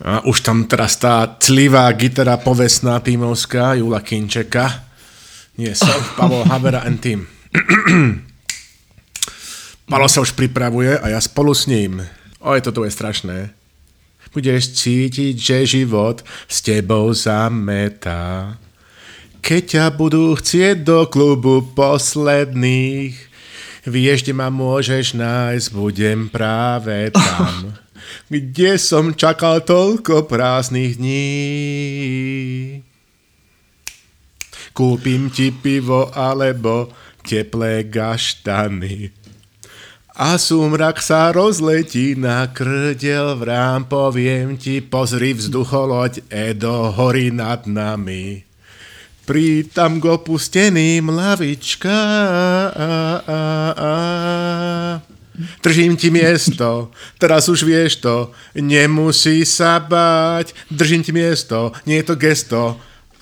A už tam teraz tá clivá gitara povestná tímovská Jula Kinčeka. Nie, som Pavel Havera and Team. Palo sa už pripravuje a ja spolu s ním. Oj, toto je strašné. Budeš cítiť, že život s tebou zametá. Keď ťa budú chcieť do klubu posledných, vieš, kde ma môžeš nájsť, budem práve tam. Kde som čakal toľko prázdnych dní. Kúpim ti pivo alebo teplé gaštany. A súmrak sa rozletí na krdel vrám, poviem ti, pozri vzducholoď Edo horí nad nami. Prítam k opusteným lavička. A, a, a. Držím ti miesto, teraz už vieš to, nemusí sa báť, držím ti miesto, nie je to gesto,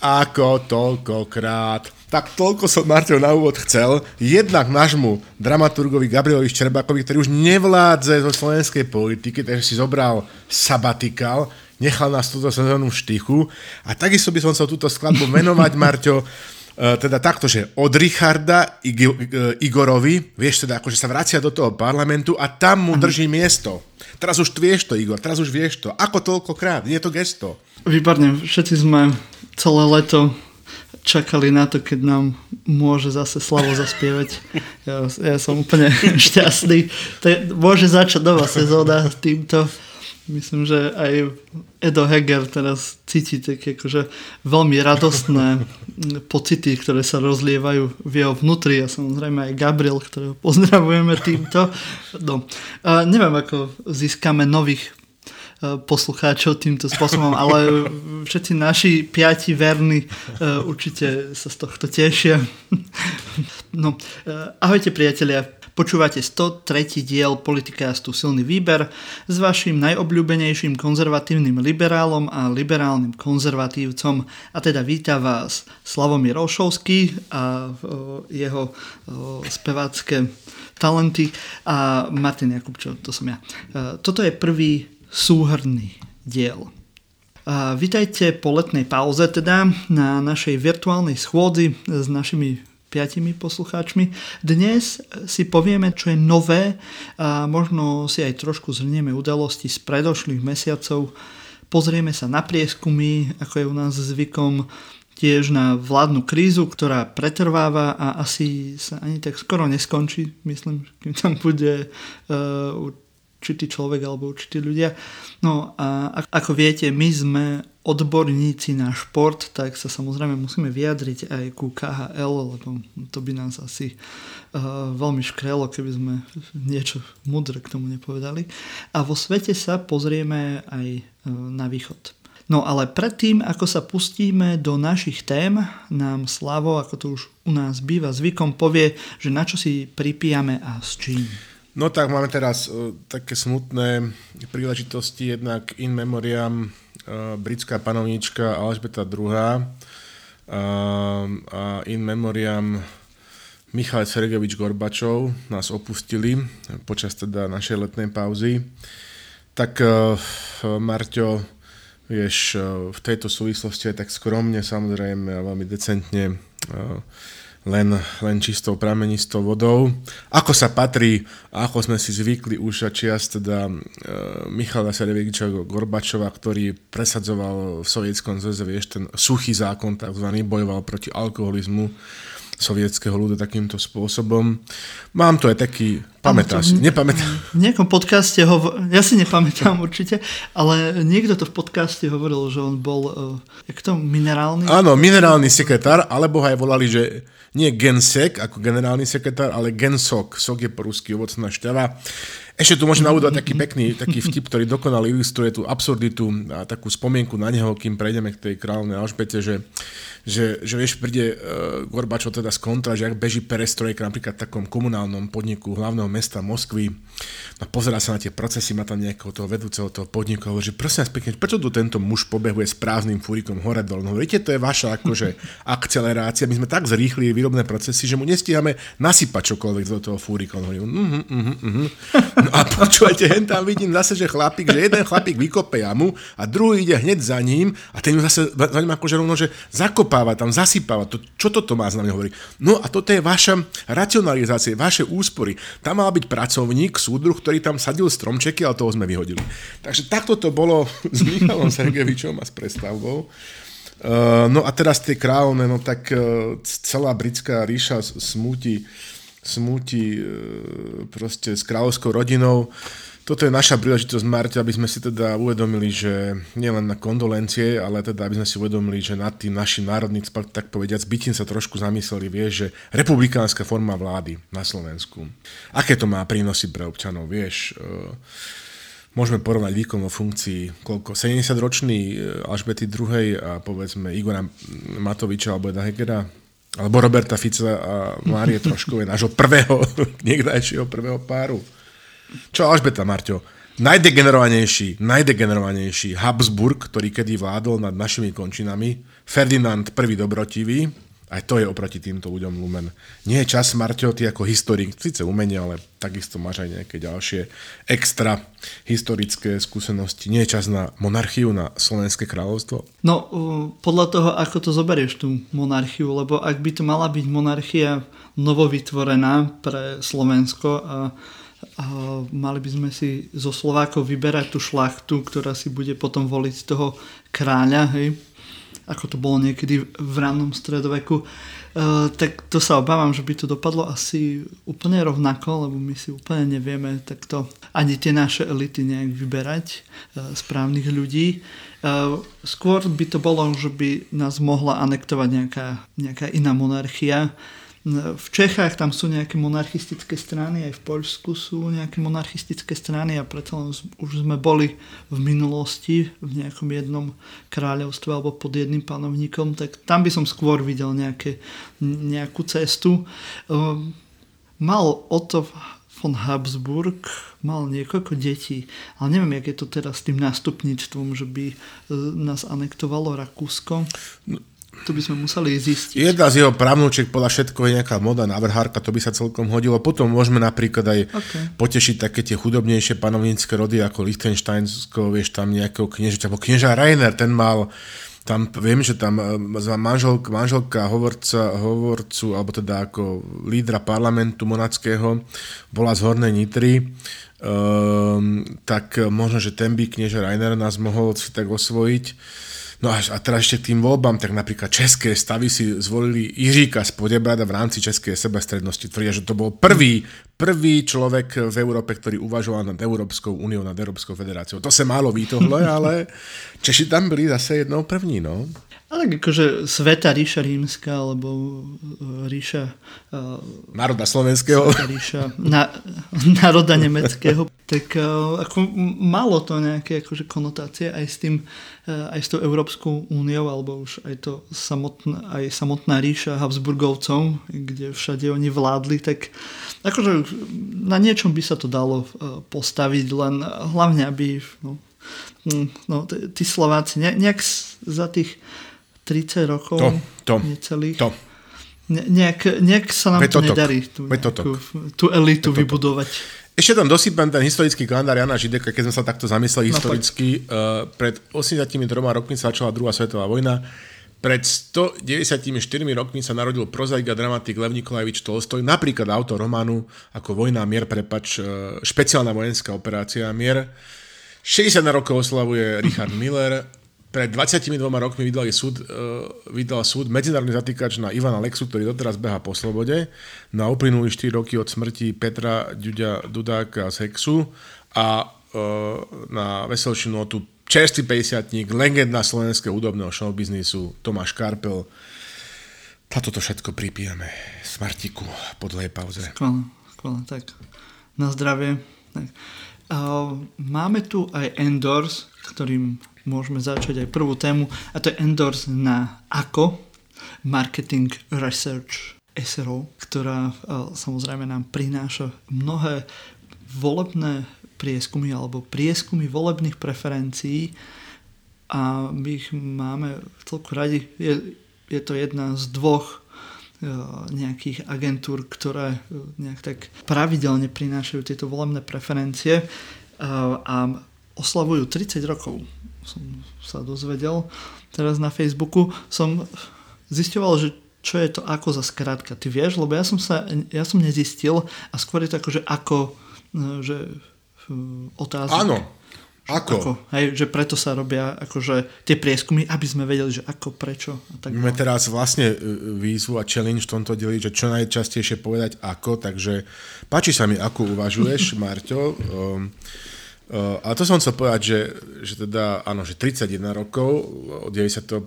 ako toľkokrát. Tak toľko som Marťo na úvod chcel. Jednak nášmu dramaturgovi Gabrielovi Ščerbákovi, ktorý už nevládze zo slovenskej politiky, takže si zobral sabatikal, nechal nás túto sezónu v štychu. A takisto by som chcel túto skladbu venovať, Marťo, e, teda takto, že od Richarda e, Igorovi, vieš teda, akože sa vracia do toho parlamentu a tam mu drží miesto. Teraz už vieš to, Igor, teraz už vieš to. Ako toľkokrát, je to gesto. Výborne, všetci sme celé leto čakali na to, keď nám môže zase Slavo zaspievať. Ja, ja som úplne šťastný. To je, môže začať nová sezóna týmto. Myslím, že aj Edo Heger teraz cíti také akože veľmi radostné pocity, ktoré sa rozlievajú v jeho vnútri a samozrejme aj Gabriel, ktorého pozdravujeme týmto. No, a neviem, ako získame nových E, poslucháčov týmto spôsobom, ale všetci naši piati verní e, určite sa z tohto tešia. No, e, ahojte priatelia, Počúvate 103. diel Politikástu Silný výber s vašim najobľúbenejším konzervatívnym liberálom a liberálnym konzervatívcom a teda víta vás Slavomír Olšovský a jeho spevácké talenty a Martin Jakubčov, to som ja. Toto je prvý súhrný diel. Vítajte po letnej pauze teda na našej virtuálnej schôdzi s našimi piatimi poslucháčmi. Dnes si povieme, čo je nové a možno si aj trošku zhrnieme udalosti z predošlých mesiacov. Pozrieme sa na prieskumy, ako je u nás zvykom, tiež na vládnu krízu, ktorá pretrváva a asi sa ani tak skoro neskončí. Myslím, kým tam bude uh, určitý človek alebo určití ľudia. No a ako viete, my sme odborníci na šport, tak sa samozrejme musíme vyjadriť aj ku KHL, lebo to by nás asi uh, veľmi škrelo, keby sme niečo mudre k tomu nepovedali. A vo svete sa pozrieme aj uh, na východ. No ale predtým, ako sa pustíme do našich tém, nám Slavo, ako to už u nás býva zvykom, povie, že na čo si pripijame a s čím. No tak máme teraz uh, také smutné príležitosti, jednak in memoriam britská panovníčka Alžbeta II uh, a in memoriam Michal Sergevič Gorbačov nás opustili počas teda našej letnej pauzy. Tak uh, Marťo, vieš, uh, v tejto súvislosti je tak skromne, samozrejme veľmi decentne len, len čistou pramenistou vodou. Ako sa patrí, ako sme si zvykli už čias teda e, Michala Sereviča Gorbačova, ktorý presadzoval v sovietskom zväze, vieš, ten suchý zákon, takzvaný, bojoval proti alkoholizmu sovietského ľudu takýmto spôsobom. Mám to aj taký, pamätáš si, nepamätám. V nejakom podcaste, hovor, ja si nepamätám určite, ale niekto to v podcaste hovoril, že on bol, uh, jak to, minerálny? Áno, minerálny sekretár, alebo ho aj volali, že nie gensek ako generálny sekretár, ale gensok. Sok je po rusky ovocná šťava. Ešte tu môžem naudovať taký pekný taký vtip, ktorý dokonale ilustruje tú absurditu a takú spomienku na neho, kým prejdeme k tej kráľovnej Alžbete, že že, že vieš, príde uh, Gorbačov teda z kontra, že ak beží perestrojka napríklad v takom komunálnom podniku hlavného mesta Moskvy, a pozera sa na tie procesy, má tam nejakého toho vedúceho toho podniku hovorí, že prosím vás pekne, prečo tu tento muž pobehuje s prázdnym fúrikom hore dole? No viete, to je vaša akože akcelerácia, my sme tak zrýchli, výrobné procesy, že mu nestíhame nasypať čokoľvek do toho fúrika. On hovorí, uh-huh, uh-huh, uh-huh. No a počúvajte, hen tam vidím zase, že chlapík, že jeden chlapík vykope jamu a druhý ide hneď za ním a ten zase za ním akože rovno, že zakopáva tam, zasypáva. To, čo toto má znamená? Hovorí, no a toto je vaša racionalizácia, vaše úspory. Tam mal byť pracovník, súdruh, ktorý tam sadil stromčeky, ale toho sme vyhodili. Takže takto to bolo s Michalom Sergevičom a s prestavbou. Uh, no a teraz tie kráľovné, no tak uh, celá britská ríša smúti, smúti uh, proste s kráľovskou rodinou. Toto je naša príležitosť, Marta, aby sme si teda uvedomili, že nielen na kondolencie, ale teda aby sme si uvedomili, že nad tým našim národným, tak povediac, bytím sa trošku zamysleli, vieš, že republikánska forma vlády na Slovensku. Aké to má prínosy pre občanov, vieš? Uh, môžeme porovnať výkon vo funkcii, koľko, 70-ročný e, Alžbety II a povedzme Igora Matoviča alebo Eda Hegera, alebo Roberta Fica a Márie Troškovej, nášho prvého, niekdajšieho prvého páru. Čo Alžbeta, Marťo? Najdegenerovanejší, najdegenerovanejší Habsburg, ktorý kedy vládol nad našimi končinami, Ferdinand I dobrotivý, aj to je oproti týmto ľuďom Lumen. Nie je čas, Marťo, ty ako historik, síce umenie, ale takisto máš aj nejaké ďalšie extra historické skúsenosti. Nie je čas na monarchiu, na Slovenské kráľovstvo? No, podľa toho, ako to zoberieš tú monarchiu, lebo ak by to mala byť monarchia novovytvorená pre Slovensko a mali by sme si zo Slovákov vyberať tú šlachtu, ktorá si bude potom voliť toho kráľa, hej, ako to bolo niekedy v rannom stredoveku, uh, tak to sa obávam, že by to dopadlo asi úplne rovnako, lebo my si úplne nevieme takto ani tie naše elity nejak vyberať uh, správnych ľudí. Uh, skôr by to bolo, že by nás mohla anektovať nejaká, nejaká iná monarchia, v Čechách tam sú nejaké monarchistické strany, aj v Poľsku sú nejaké monarchistické strany a preto len už sme boli v minulosti v nejakom jednom kráľovstve alebo pod jedným panovníkom, tak tam by som skôr videl nejaké, nejakú cestu. Ehm, mal Otto von Habsburg mal niekoľko detí, ale neviem, jak je to teraz s tým nástupníctvom, že by e, nás anektovalo Rakúsko. No to by sme museli zistiť. Jedna z jeho právnočiek podľa všetko je nejaká moda navrhárka, to by sa celkom hodilo. Potom môžeme napríklad aj okay. potešiť také tie chudobnejšie panovnícke rody ako Liechtensteinsko, vieš, tam nejakého knieža, alebo knieža Rainer, ten mal tam viem, že tam e, manželka, manželka hovorca, hovorcu, alebo teda ako lídra parlamentu monackého, bola z Hornej Nitry, um, tak možno, že ten by knieža Rainer nás mohol si tak osvojiť. No a, a teraz ešte k tým voľbám, tak napríklad české stavy si zvolili Jiříka z Podebrada v rámci českej sebestrednosti. Tvrdia, že to bol prvý, prvý človek v Európe, ktorý uvažoval nad Európskou úniou, nad Európskou federáciou. To sa málo ví tohle, ale Češi tam byli zase jednou první, no. Ale akože Sveta ríša rímska, alebo e, ríša... Uh, národa slovenského. Ríša na, národa nemeckého. Tak uh, ako malo to nejaké akože konotácie aj s tým, aj s tou Európskou úniou, alebo už aj to samotná, aj samotná ríša Habsburgovcov, kde všade oni vládli, tak akože na niečom by sa to dalo postaviť, len hlavne aby no, no, tí Slováci nejak za tých 30 rokov to, to, necelých. To. Ne, nejak, nejak sa nám to nedarí tú, nejakú, tú elitu Petotok. vybudovať. Ešte tam dosypem ten historický kalendár Jana Žideka, keď sme sa takto zamysleli no, historicky. Uh, pred 83 rokmi sa začala druhá svetová vojna. Pred 194 rokmi sa narodil prozaik a dramatik Lev Nikolajevič Tolstoj, napríklad autor románu ako Vojna, mier, prepač, uh, špeciálna vojenská operácia mier. 60 rokov oslavuje Richard Miller, pred 22 rokmi vydal súd, uh, vydal súd medzinárodný zatýkač na Ivana Lexu, ktorý doteraz beha po slobode. Na uplynuli 4 roky od smrti Petra Ďuďa Dudáka z Hexu a uh, na veselšiu notu čerstvý 50 legenda slovenského údobného showbiznisu Tomáš Karpel. Táto to všetko pripijeme. Smartiku po dlhej pauze. Skvelé, skvelé, tak. Na zdravie. Tak. Uh, máme tu aj Endors, ktorým môžeme začať aj prvú tému a to je endorse na AKO, Marketing Research SRO, ktorá samozrejme nám prináša mnohé volebné prieskumy alebo prieskumy volebných preferencií a my ich máme celku radi. Je, je to jedna z dvoch nejakých agentúr, ktoré nejak tak pravidelne prinášajú tieto volebné preferencie a oslavujú 30 rokov. Som sa dozvedel teraz na Facebooku. Som zisťoval, že čo je to ako za skrátka. Ty vieš, lebo ja som sa, ja som nezistil a skôr je to ako, že ako, že otázka. Áno, ako? ako? Hej, že preto sa robia akože tie prieskumy, aby sme vedeli, že ako, prečo. A tak Máme teraz vlastne e, výzvu a challenge v tomto deli, že čo najčastejšie povedať ako, takže páči sa mi, ako uvažuješ, Marťo. Um, Uh, ale to som chcel povedať, že, že teda, áno, že 31 rokov od 91.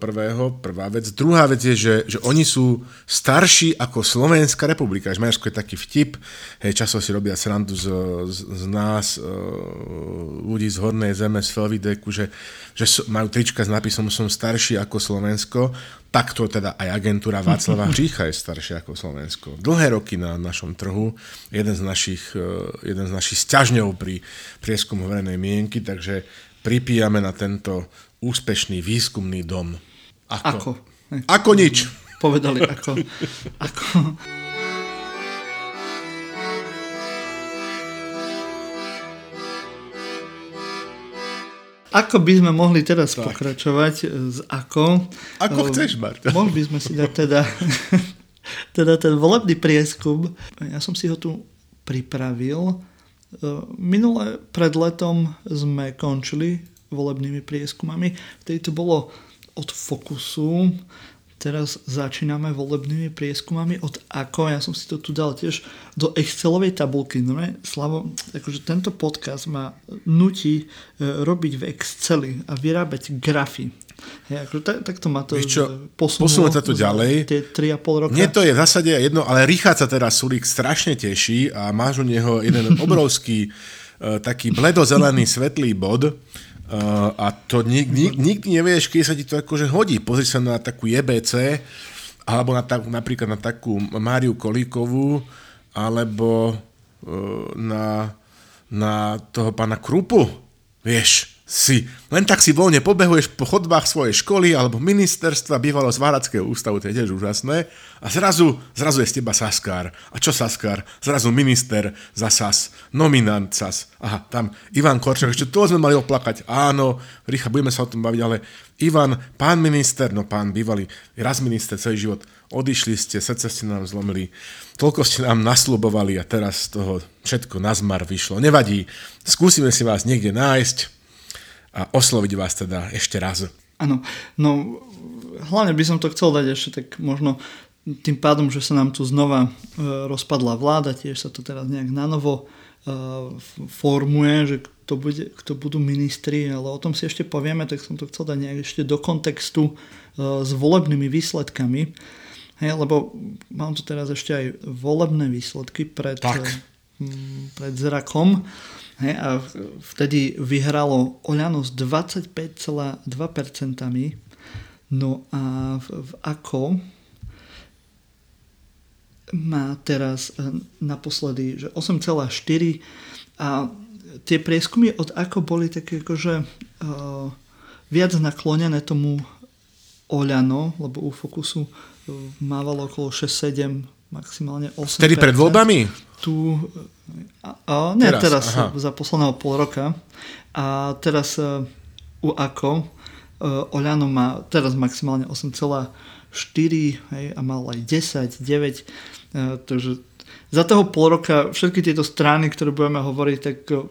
prvá vec. Druhá vec je, že, že oni sú starší ako Slovenská republika. Maďarsko je taký vtip, hej, často si robia srandu z, z, z nás, uh, ľudí z Hornej zeme, z Felvideku, že, že majú trička s nápisom som starší ako Slovensko takto teda aj agentúra Václava Hřícha je staršia ako Slovensko. Dlhé roky na našom trhu, jeden z našich, eh, jeden z našich sťažňov pri prieskumu verejnej mienky, takže pripíjame na tento úspešný výskumný dom. Ako? Ako, ako nič. Povedali ako. ako. Ako by sme mohli teraz tak. pokračovať s ako? Ako uh, chceš, Marta. Mohli by sme si dať teda, teda ten volebný prieskum. Ja som si ho tu pripravil. Uh, minule pred letom sme končili volebnými prieskumami. Vtedy to bolo od Fokusu Teraz začíname volebnými prieskumami od ako, ja som si to tu dal tiež do Excelovej tabulky. No ne, Slavo, akože tento podcast ma nutí e, robiť v Exceli a vyrábať grafy. Hej, akože tak, tak to ma to posunulo. sa to ďalej. Tie 3,5 roka. Mne to je v zásade jedno, ale Richard sa teraz Sulik strašne teší a máš u neho jeden obrovský uh, taký bledozelený svetlý bod, Uh, a to nik, nik, nikdy nevieš, keď sa ti to akože hodí. Pozri sa na takú JBC, alebo na tak, napríklad na takú Máriu Kolíkovú, alebo uh, na, na toho pána Krupu. Vieš, si, len tak si voľne pobehuješ po chodbách svojej školy alebo ministerstva, bývalo z Váradského ústavu, to je tiež úžasné. A zrazu, zrazu je z teba Saskár. A čo Saskár? Zrazu minister za SAS, nominant SAS. Aha, tam Ivan Korčok, ešte to sme mali oplakať. Áno, Richa, budeme sa o tom baviť, ale Ivan, pán minister, no pán bývalý, raz minister celý život, odišli ste, srdce ste nám zlomili, toľko ste nám naslubovali a teraz z toho všetko na zmar vyšlo. Nevadí, skúsime si vás niekde nájsť, a osloviť vás teda ešte raz. Áno, no hlavne by som to chcel dať ešte tak možno tým pádom, že sa nám tu znova e, rozpadla vláda, tiež sa to teraz nejak nanovo e, formuje, že kto, bude, kto budú ministri, ale o tom si ešte povieme, tak som to chcel dať nejak ešte do kontextu e, s volebnými výsledkami. Hej, lebo mám tu teraz ešte aj volebné výsledky pred, tak. pred zrakom. Hej, a vtedy vyhralo Oľano s 25,2%. No a v, v ako má teraz e, naposledy že 8,4 a tie prieskumy od ako boli také akože uh, viac naklonené tomu Oľano, lebo u Fokusu uh, mávalo okolo 6-7 maximálne 8%. Vtedy pred voľbami? Tu, a, a, nie, teraz, teraz za posledného pol roka. A teraz uh, u AKO uh, Oľano má teraz maximálne 8,4 hej, a mal aj 10, 9. Uh, takže za toho pol roka všetky tieto strany, ktoré budeme hovoriť, tak e,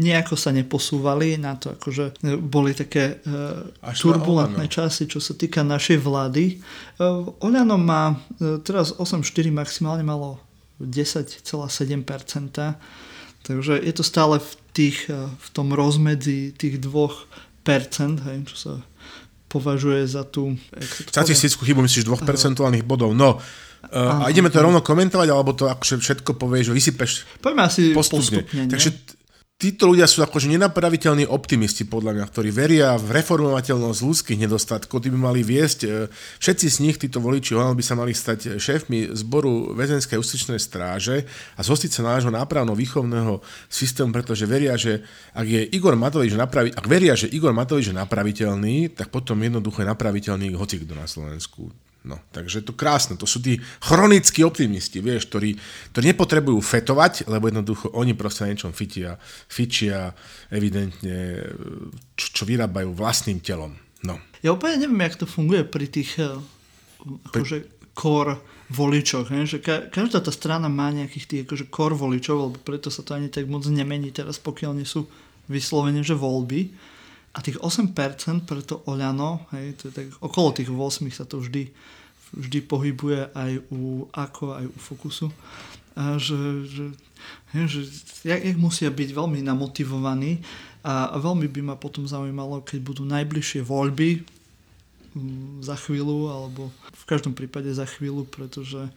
nejako sa neposúvali na to, akože e, boli také uh, turbulentné časy, čo sa týka našej vlády. Oľano má teraz 8,4 maximálne malo 10,7%, takže je to stále v, tých, v tom rozmedzi tých dvoch percent, hej, čo sa považuje za tú... Statistickú chybu myslíš dvoch percentuálnych bodov. No, Uh, a ideme to rovno komentovať, alebo to akože všetko povieš, vysypeš Poďme asi postupne. postupne Takže títo ľudia sú akože nenapraviteľní optimisti, podľa mňa, ktorí veria v reformovateľnosť ľudských nedostatkov, tí by mali viesť, e, všetci z nich, títo voliči ono by sa mali stať šéfmi zboru väzenskej ústečnej stráže a zhostiť sa nášho nápravno-výchovného systému, pretože veria, že ak je Igor Matovič napravi, ak veria, že Igor Matovič je napraviteľný, tak potom jednoducho je napraviteľný hoci kto na Slovensku No, takže to krásne. To sú tí chronickí optimisti, vieš, ktorí, ktorí nepotrebujú fetovať, lebo jednoducho oni proste na niečom fitia, fičia evidentne, čo, čo vyrábajú vlastným telom. No. Ja úplne neviem, jak to funguje pri tých eh, akože core voličoch, ne? že ka- každá tá strana má nejakých tých akože core voličov, lebo preto sa to ani tak moc nemení teraz, pokiaľ nie sú vyslovene, že voľby. A tých 8% pre to Oľano, hej, to je tak okolo tých 8 sa to vždy, vždy pohybuje aj u Ako, aj u Fokusu. A že, že, hej, že jak, jak musia byť veľmi namotivovaní a, a veľmi by ma potom zaujímalo, keď budú najbližšie voľby m, za chvíľu, alebo v každom prípade za chvíľu, pretože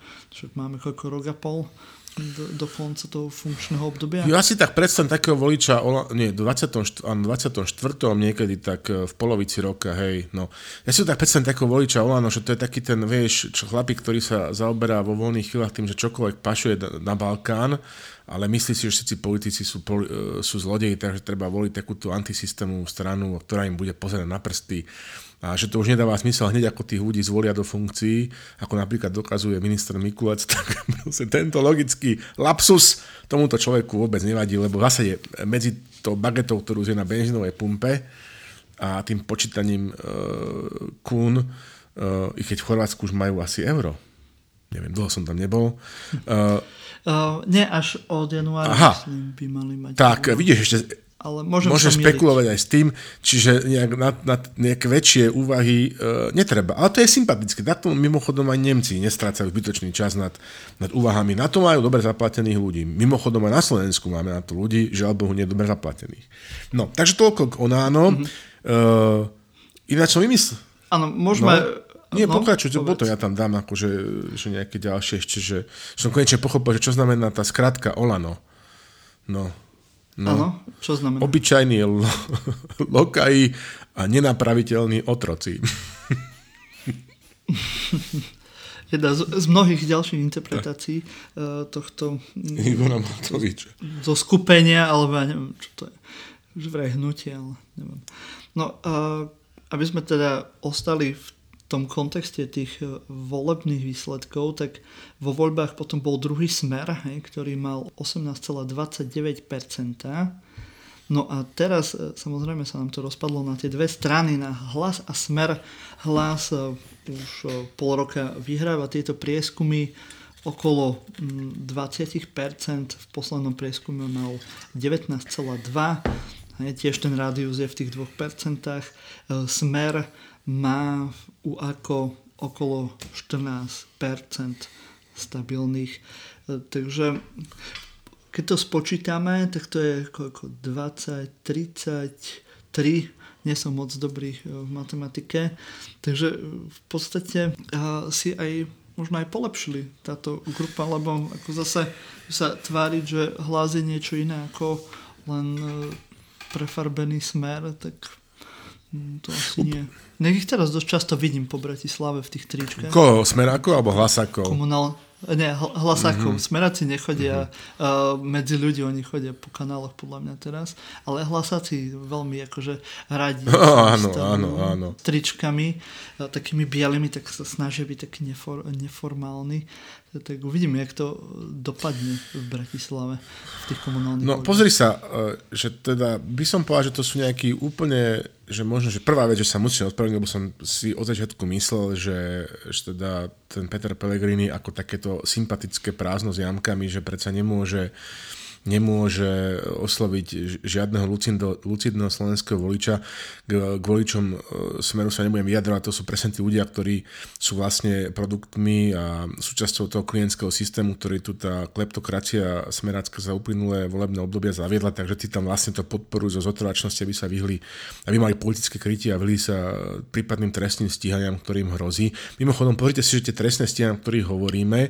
máme koľko rok a pol do, do konca toho funkčného obdobia? Ja si tak predstavím takého voliča, nie, 24, 24. niekedy tak e, v polovici roka, hej, no. Ja si tak predstavím takého voliča Olano, že to je taký ten, vieš, čo chlapík, ktorý sa zaoberá vo voľných chvíľach tým, že čokoľvek pašuje na Balkán, ale myslí si, že všetci politici sú, e, sú zlodeji, takže treba voliť takúto antisystémovú stranu, ktorá im bude pozerať na prsty a že to už nedáva zmysel hneď ako tých ľudí zvolia do funkcií, ako napríklad dokazuje minister Mikulec, tak tento logický lapsus tomuto človeku vôbec nevadí, lebo zase je medzi tou bagetou, ktorú je na benzínovej pumpe a tým počítaním uh, kún, uh, i keď v Chorvátsku už majú asi euro. Neviem, dlho som tam nebol. Uh, uh, nie, až od januára Aha, by mali mať. Tak, euro. vidíš, ešte ale môžem Môžem špekulovať aj s tým, čiže nejak na, na nejaké väčšie úvahy e, netreba. Ale to je sympatické. Na to mimochodom aj Nemci nestrácajú zbytočný čas nad, nad úvahami. Na to majú dobre zaplatených ľudí. Mimochodom aj na Slovensku máme na to ľudí, že alebo nie dobre zaplatených. No, takže toľko k Onáno. Mm-hmm. E, ináč som vymyslel. Áno, môžeme... No, nie, no, pokračujte, potom ja tam dám akože že nejaké ďalšie ešte, že som konečne pochopil, že čo znamená tá skratka Olano. No, No, Áno, čo znamená? Obyčajní lo, lokaji a nenapraviteľní otroci. Jedna z, z mnohých ďalších interpretácií uh, tohto Igora Matoviča. Zo skupenia, alebo ja neviem, čo to je. Už vraj hnutie, ale neviem. No, uh, aby sme teda ostali v tom kontexte tých e, volebných výsledkov, tak vo voľbách potom bol druhý smer, hej, ktorý mal 18,29%. No a teraz e, samozrejme sa nám to rozpadlo na tie dve strany, na hlas a smer. Hlas e, už pol roka vyhráva tieto prieskumy okolo 20%, v poslednom prieskume mal 19,2%, tiež ten rádius je v tých 2%, smer má u ako okolo 14% stabilných. E, takže keď to spočítame, tak to je koľko? 20, 33, nie som moc dobrý e, v matematike, takže v podstate si aj možno aj polepšili táto grupa, lebo ako zase sa tváriť, že hlas je niečo iné ako len e, prefarbený smer, tak to asi nie. Nech ich teraz dosť často vidím po Bratislave v tých tričkách. Koho? Smerákov alebo hlasákov? Komunál, nie, hlasákov. Mm-hmm. Smeráci nechodia mm-hmm. uh, medzi ľudí, oni chodia po kanáloch podľa mňa teraz, ale hlasáci veľmi akože radi oh, áno, áno, áno. tričkami, uh, takými bielými, tak sa snažia byť taký nefor, neformálny tak uvidíme, jak to dopadne v Bratislave v tých komunálnych No pozri sa, e, že teda by som povedal, že to sú nejaký úplne, že možno, že prvá vec, že sa musím odpraviť, lebo som si od začiatku myslel, že, že teda ten Peter Pellegrini ako takéto sympatické prázdno s jamkami, že predsa nemôže uh, nemôže osloviť žiadneho lucidného, lucidného slovenského voliča. K, voličom e, Smeru sa nebudem vyjadrovať, to sú presne tí ľudia, ktorí sú vlastne produktmi a súčasťou toho klientského systému, ktorý tu tá kleptokracia smerácka za uplynulé volebné obdobia zaviedla, takže tí tam vlastne to podporujú zo zotrvačnosti, aby sa vyhli, aby mali politické krytie a vyhli sa prípadným trestným stíhaniam, ktorým hrozí. Mimochodom, pozrite si, že tie trestné stíhania, o ktorých hovoríme, e,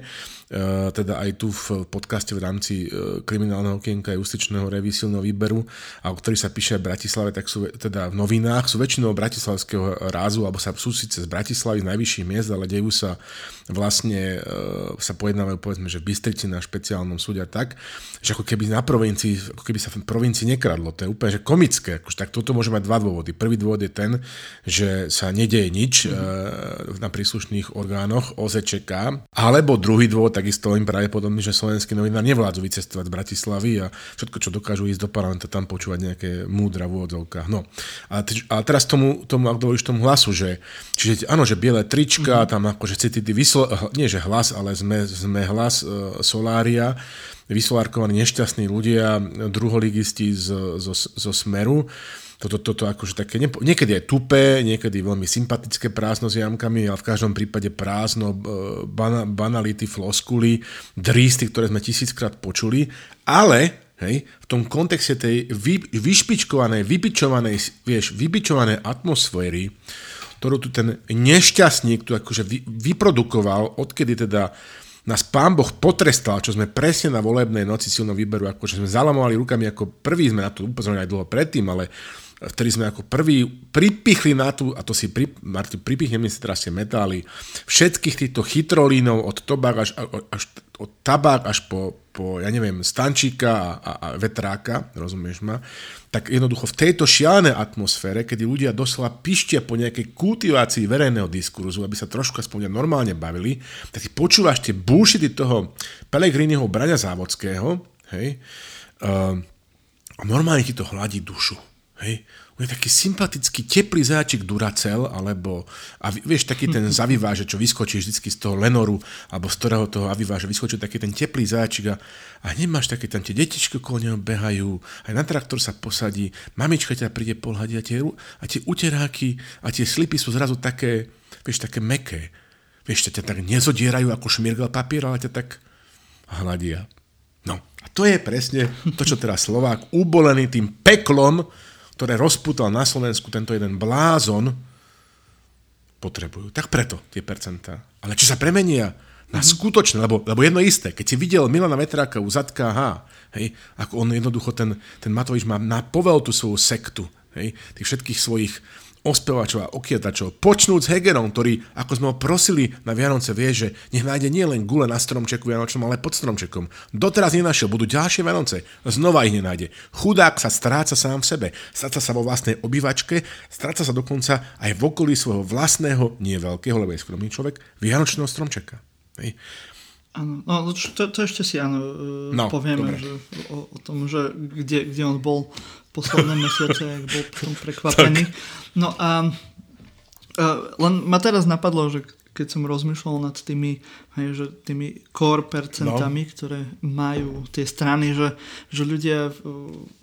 teda aj tu v podcaste v rámci e, mediálneho okienka justičného revísilného výberu, a o ktorý sa píše v Bratislave, tak sú teda v novinách, sú väčšinou bratislavského rázu, alebo sa sú síce z Bratislavy z najvyšších miest, ale dejú sa vlastne, e, sa pojednávajú povedzme, že v Bystrici na špeciálnom súde tak, že ako keby na provincii, ako keby sa v provincii nekradlo. To je úplne že komické. Akože, tak toto môže mať dva dôvody. Prvý dôvod je ten, že sa nedieje nič mm-hmm. na príslušných orgánoch OZČK, alebo druhý dôvod, takisto im pravdepodobný, že slovenskí novinár nevládzu vycestovať z Bratislavy a všetko, čo dokážu ísť do parlamentu, tam počúvať nejaké múdra v úvodzovkách. No. A, t- a teraz tomu, tomu, ak dovolíš tomu hlasu, že čiže áno, že biele trička, mm-hmm. tam akože city vyslo, nie že hlas, ale sme, sme hlas uh, Solária, vysolárkovaní nešťastní ľudia, druholigisti z, zo, zo Smeru, toto, toto akože také, niekedy je tupé, niekedy veľmi sympatické prázdno s jamkami, ale v každom prípade prázdno, bana, banality, floskuly, drísty, ktoré sme tisíckrát počuli, ale hej, v tom kontexte tej vy, vyšpičkovanej, vybičovanej, vieš, vybičovanej atmosféry, ktorú tu ten nešťastník tu akože vy, vyprodukoval, odkedy teda nás pán Boh potrestal, čo sme presne na volebnej noci silno výberu, akože sme zalamovali rukami ako prvý, sme na to upozorili aj dlho predtým, ale vtedy sme ako prvý pripichli na tú, a to si pri, Martin, pripichneme si teraz tie metály, všetkých týchto chytrolínov od tobák až, až od tabák až po, po ja neviem, stančíka a, a, vetráka, rozumieš ma, tak jednoducho v tejto šialenej atmosfére, kedy ľudia doslova pištia po nejakej kultivácii verejného diskurzu, aby sa trošku aspoň normálne bavili, tak ty počúvaš tie bullshity toho Pelegriniho Braňa Závodského, hej, uh, normálne ti to hladí dušu. Hej. On je taký sympatický, teplý záčik Duracel, alebo, a vieš, taký ten zaviváže, čo vyskočí vždy z toho Lenoru, alebo z ktorého toho aviváže vyskočí taký ten teplý záčik a, a nemáš také, tam tie detičky okolo neho behajú, aj na traktor sa posadí, mamička ťa príde pohľadiť a tie, a tie uteráky a tie slipy sú zrazu také, vieš, také meké. Vieš, ťa tak nezodierajú ako šmirgel papier, ale ťa tak hľadia. No, a to je presne to, čo teraz Slovák, ubolený tým peklom, ktoré rozputal na Slovensku tento jeden blázon, potrebujú. Tak preto tie percentá. Ale či sa premenia na mm-hmm. skutočné, lebo, lebo jedno isté, keď si videl Milana Vetráka u Zadka H, hej, ako on jednoducho, ten, ten Matovič má na povel tú svoju sektu, hej, tých všetkých svojich ospevačov a okietačov, počnúť s Hegerom, ktorý, ako sme ho prosili na Vianoce, vie, že nech nájde nielen gule na stromčeku Vianočnom, ale pod stromčekom. Doteraz nenašiel, budú ďalšie Vianoce, znova ich nenájde. Chudák sa stráca sám v sebe, stráca sa vo vlastnej obývačke, stráca sa dokonca aj v okolí svojho vlastného, nie veľkého, lebo je skromný človek, Vianočného stromčeka. Hej. Áno, no to, to ešte si áno, e, no, povieme že, o, o tom, že kde, kde on bol posledné mesiace, ak bol potom prekvapený. No a, a len ma teraz napadlo, že keď som rozmýšľal nad tými, hej, že tými core percentami, no. ktoré majú tie strany, že, že ľudia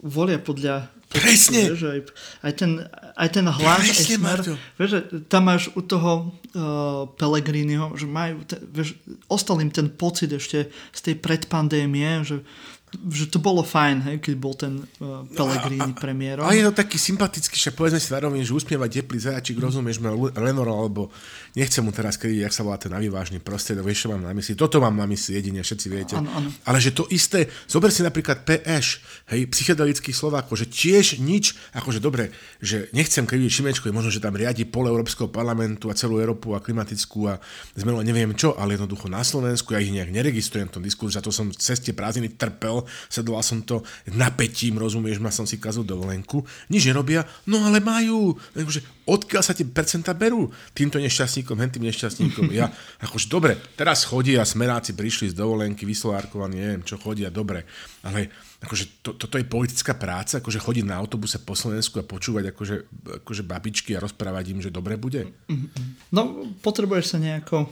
volia podľa Presne. Vieš, aj, aj, ten, aj ten hlas, Presne, aj smer, vieš, tam máš u toho uh, Pelegriniho, že majú, te, vieš, ostal im ten pocit ešte z tej predpandémie, že že to bolo fajn, hej, keď bol ten uh, Pellegrini premiérom. A je to taký sympatický, že povedzme si zároveň, že usmieva teplý zajačík, rozumieš ma, Lenor, alebo nechcem mu teraz kedy, jak sa volá ten navyvážny prostriedok, vieš, čo mám na mysli. Toto mám na mysli jedine, všetci viete. Ano, ano. Ale že to isté, zober si napríklad PS, hej, psychedelických Slovákov, že tiež nič, akože dobre, že nechcem kriviť Šimečko, je možno, že tam riadi pol Európskeho parlamentu a celú Európu a klimatickú a zmenu a neviem čo, ale jednoducho na Slovensku, ja ich nejak neregistrujem v tom diskurze, za to som v ceste prázdniny trpel, sedoval som to napätím, rozumieš ma, som si kazil dovolenku, nič nerobia, no ale majú, akože odkiaľ sa tie percenta berú? Týmto nešťastníkom, hentým nešťastníkom. Ja, akože dobre, teraz chodia, smeráci prišli z dovolenky, vysolárkovaní, neviem čo chodia, dobre, ale akože to, toto je politická práca, akože chodiť na autobuse po Slovensku a počúvať akože, akože babičky a rozprávať im, že dobre bude? No, potrebuješ sa nejako uh,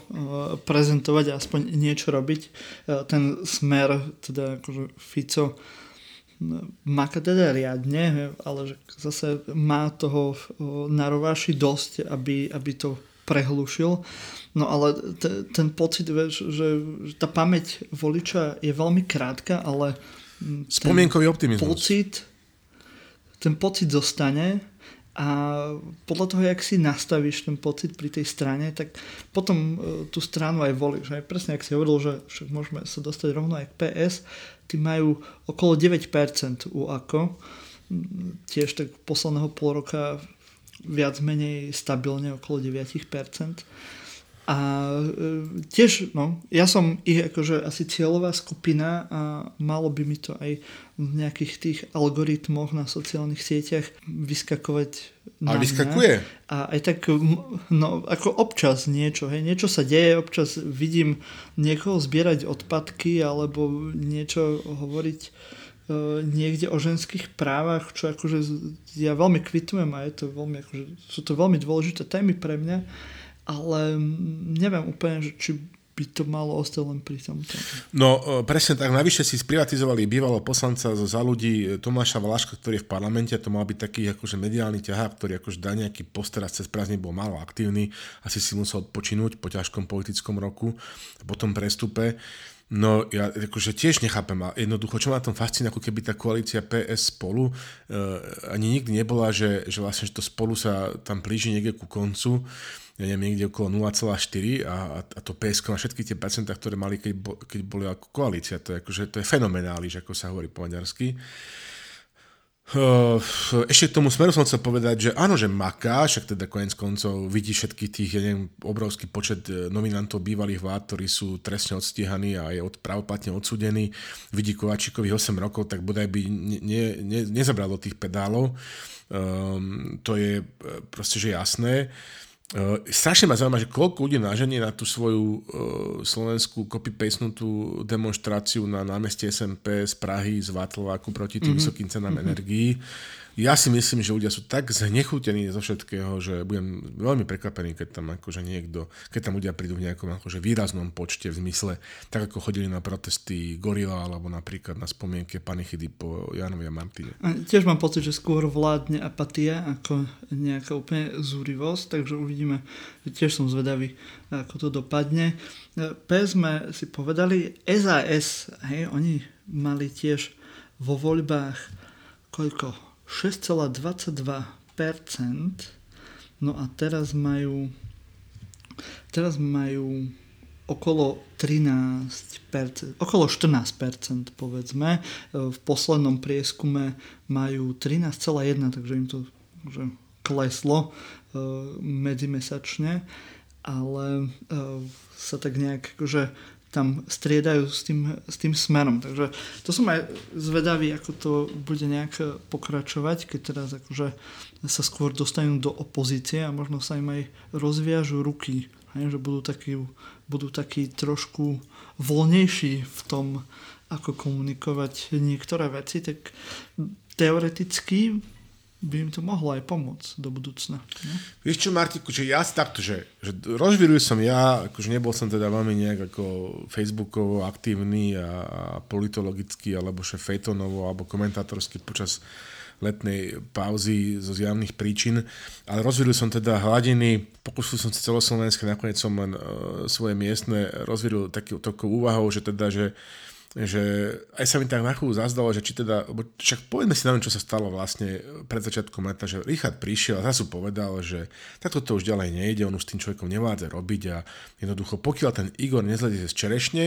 prezentovať aspoň niečo robiť. Uh, ten smer, teda akože Fico, Maka teda riadne, ale že zase má toho narováši dosť, aby, aby to prehlušil. No ale t- ten pocit, vieš, že, že tá pamäť voliča je veľmi krátka, ale Spomienkový optimizmus. Pocit, ten pocit zostane A podľa toho, jak si nastavíš ten pocit pri tej strane, tak potom tú stranu aj volíš. Aj presne, ak si hovoril, že však môžeme sa dostať rovno aj k PS, tí majú okolo 9% u AKO. Tiež tak posledného pol roka viac menej stabilne okolo 9%. A e, tiež, no, ja som ich akože asi cieľová skupina a malo by mi to aj v nejakých tých algoritmoch na sociálnych sieťach vyskakovať na A vyskakuje? Mňa. A aj tak, no, ako občas niečo, hej, niečo sa deje, občas vidím niekoho zbierať odpadky alebo niečo hovoriť e, niekde o ženských právach, čo akože ja veľmi kvitujem a je to veľmi, akože, sú to veľmi dôležité témy pre mňa ale neviem úplne, že či by to malo ostať len pri tomto. No e, presne tak, navyše si sprivatizovali bývalého poslanca za ľudí e, Tomáša Valaška, ktorý je v parlamente, to mal byť taký akože mediálny ťahák, ktorý akože dá nejaký posteraz cez prázdne, bol málo aktívny, asi si musel odpočinúť po ťažkom politickom roku, po tom prestupe. No ja akože tiež nechápem a jednoducho, čo ma na tom fascinuje, ako keby tá koalícia PS spolu e, ani nikdy nebola, že, že vlastne že to spolu sa tam blíži niekde ku koncu neviem, niekde okolo 0,4 a, a to PSK na všetky tie percentá, ktoré mali, keď, bo, keď boli ako koalícia. To je, akože, to je fenomenáliš, ako sa hovorí po maďarsky. Ešte k tomu smeru som chcel povedať, že áno, že maká, však teda konec koncov vidí všetkých tých, ja neviem, obrovský počet e, nominantov bývalých vlád, ktorí sú trestne odstíhaní a je od, pravoplatne odsudení. Vidí Kovačíkovi 8 rokov, tak bodaj by ne, ne, nezabral do tých pedálov. Um, to je e, proste, že jasné. Uh, strašne ma zaujíma, že koľko ľudí naženie na tú svoju uh, slovenskú copy-pastenutú demonstráciu na námestie SMP z Prahy, z Vatlováku proti tým mm-hmm. vysokým cenám mm-hmm. energií ja si myslím, že ľudia sú tak znechutení zo všetkého, že budem veľmi prekvapený, keď tam akože niekto, keď tam ľudia prídu v nejakom akože výraznom počte v zmysle, tak ako chodili na protesty Gorila alebo napríklad na spomienke Panichidy po Janovi a Martine. Tiež mám pocit, že skôr vládne apatia ako nejaká úplne zúrivosť, takže uvidíme, tiež som zvedavý, ako to dopadne. PS sme si povedali, SAS, hej, oni mali tiež vo voľbách koľko? 6,22%, no a teraz majú teraz majú okolo 13%, okolo 14% povedzme. V poslednom prieskume majú 13,1, takže im to že kleslo e, medzimesačne, ale e, sa tak nejak akože tam striedajú s tým, s tým smerom. Takže to som aj zvedavý, ako to bude nejak pokračovať, keď teraz akože sa skôr dostanú do opozície a možno sa im aj rozviažu ruky, hej, že budú takí, budú takí trošku voľnejší v tom, ako komunikovať niektoré veci, tak teoreticky by im to mohlo aj pomôcť do budúcna. Ne? Vieš čo, Martiku, že ja takto, že, že rozvíruj som ja, akože nebol som teda veľmi nejak ako facebookovo aktívny a, a politologický, alebo že fejtonovo, alebo komentátorský počas letnej pauzy zo zjavných príčin, ale rozvíril som teda hladiny, pokusil som si celoslovenské, nakoniec som len uh, svoje miestne rozvíril takú, takú úvahou, že teda, že že aj sa mi tak na chvíľu zazdalo, že či teda, lebo však povedzme si na čo sa stalo vlastne pred začiatkom leta, že Richard prišiel a zrazu povedal, že takto to už ďalej nejde, on už s tým človekom nevládze robiť a jednoducho pokiaľ ten Igor nezlezie z čerešne,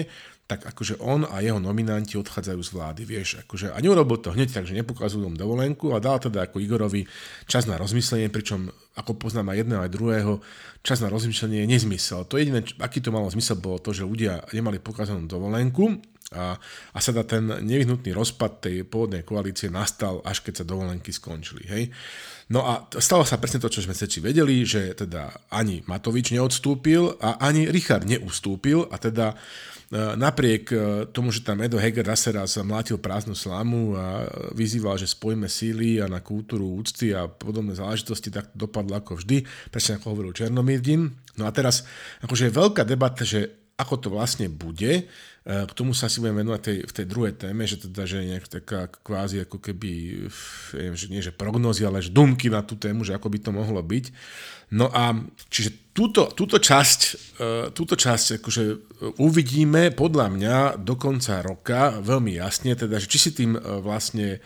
tak akože on a jeho nominanti odchádzajú z vlády, vieš, akože a neurobil to hneď tak, že nepokazujú dovolenku a dal teda ako Igorovi čas na rozmyslenie, pričom ako poznám aj jedného aj druhého, čas na rozmyslenie je nezmysel. To jediné, aký to malo zmysel, bolo to, že ľudia nemali pokazanú dovolenku a, a sa dá ten nevyhnutný rozpad tej pôvodnej koalície nastal, až keď sa dovolenky skončili. Hej? No a stalo sa presne to, čo sme všetci vedeli, že teda ani Matovič neodstúpil a ani Richard neustúpil a teda e, napriek e, tomu, že tam Edo Heger zase raz mlátil prázdnu slamu a vyzýval, že spojíme síly a na kultúru úcty a podobné záležitosti, tak to dopadlo ako vždy, presne ako hovoril Černomírdin. No a teraz akože je veľká debata, že ako to vlastne bude, k tomu sa asi budem venovať tej, v tej druhej téme, že teda, že nejak taká kvázi ako keby, neviem, že nie že prognozy, ale že dumky na tú tému, že ako by to mohlo byť. No a čiže túto, túto časť, e, túto časť akože uvidíme podľa mňa do konca roka veľmi jasne, teda, že či si tým vlastne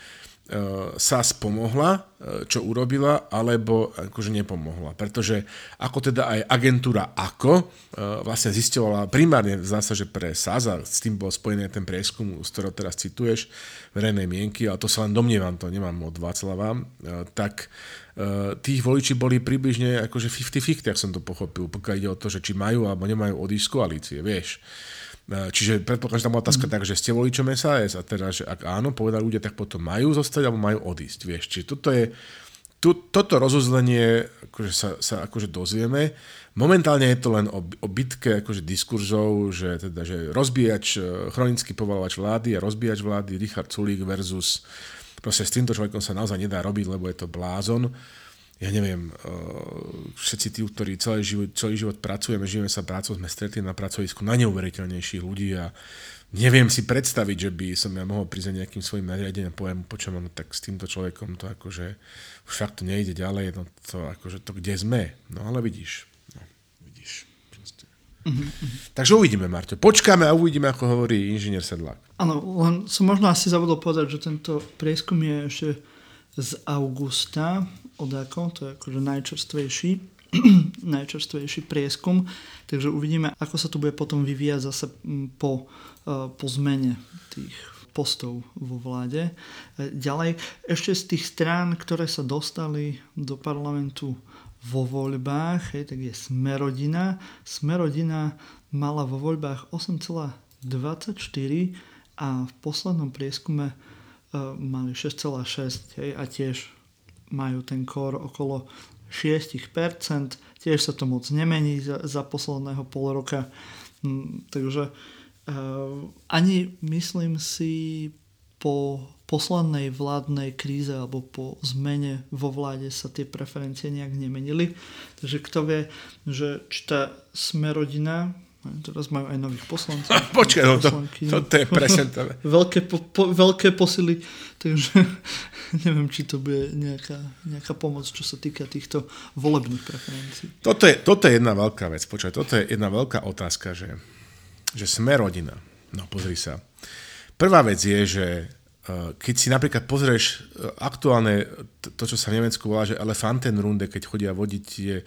SAS pomohla, čo urobila, alebo akože nepomohla. Pretože ako teda aj agentúra AKO vlastne zistovala primárne v zásade pre SAS, a s tým bol spojený ten prieskum, z ktorého teraz cituješ, verejnej mienky, ale to sa len domnievam, to nemám od Václava, tak tých voliči boli približne akože 50-50, ak som to pochopil, pokiaľ ide o to, že či majú alebo nemajú odísť z koalície, vieš. E, čiže predpokladám, že tam bola otázka mm. tak, že ste voličom SAS a teda, že ak áno, povedali ľudia, tak potom majú zostať alebo majú odísť, vieš. Čiže toto je, tu, toto rozuzlenie akože sa, sa akože dozvieme. Momentálne je to len o, o bitke akože diskurzov, že, teda, že rozbíjač, e, chronický povalovač vlády a rozbíjač vlády Richard Sulík versus proste s týmto človekom sa naozaj nedá robiť, lebo je to blázon ja neviem, eh, všetci tí, ktorí celý život, celý život pracujeme, žijeme sa prácou, sme stretli na pracovisku na neuveriteľnejších ľudí a neviem si predstaviť, že by som ja mohol prísť nejakým svojim nariadením a poviem, počujem, no tak s týmto človekom to akože už fakt to nejde ďalej, no to akože to kde sme, no ale vidíš, no vidíš. Mm-hmm. Takže uvidíme, Marto. Počkáme a uvidíme, ako hovorí inžinier Sedlák. Áno, len som možno asi zabudol povedať, že tento prieskum je ešte z augusta od ako, to je akože najčerstvejší, najčerstvejší prieskum, takže uvidíme, ako sa to bude potom vyvíjať zase po, e, po zmene tých postov vo vláde. E, ďalej, ešte z tých strán, ktoré sa dostali do parlamentu vo voľbách, hej, tak je Smerodina. Smerodina mala vo voľbách 8,24 a v poslednom prieskume uh, mali 6,6 a tiež majú ten kór okolo 6%, tiež sa to moc nemení za, za posledného pol roka, mm, takže uh, ani myslím si po poslednej vládnej kríze alebo po zmene vo vláde sa tie preferencie nejak nemenili. Takže kto vie, že či tá smerodina Teraz majú aj nových poslancov. Počkaj, no to, to, to je presne to. veľké, po, po, veľké posily, takže neviem, či to bude nejaká, nejaká pomoc, čo sa týka týchto volebných preferencií. Toto je, toto je jedna veľká vec, počkaj, toto je jedna veľká otázka, že, že sme rodina. No pozri sa. Prvá vec je, že keď si napríklad pozrieš eh, aktuálne to, čo sa v Nemecku volá, že Elefantenrunde, keď chodia vodiť tie,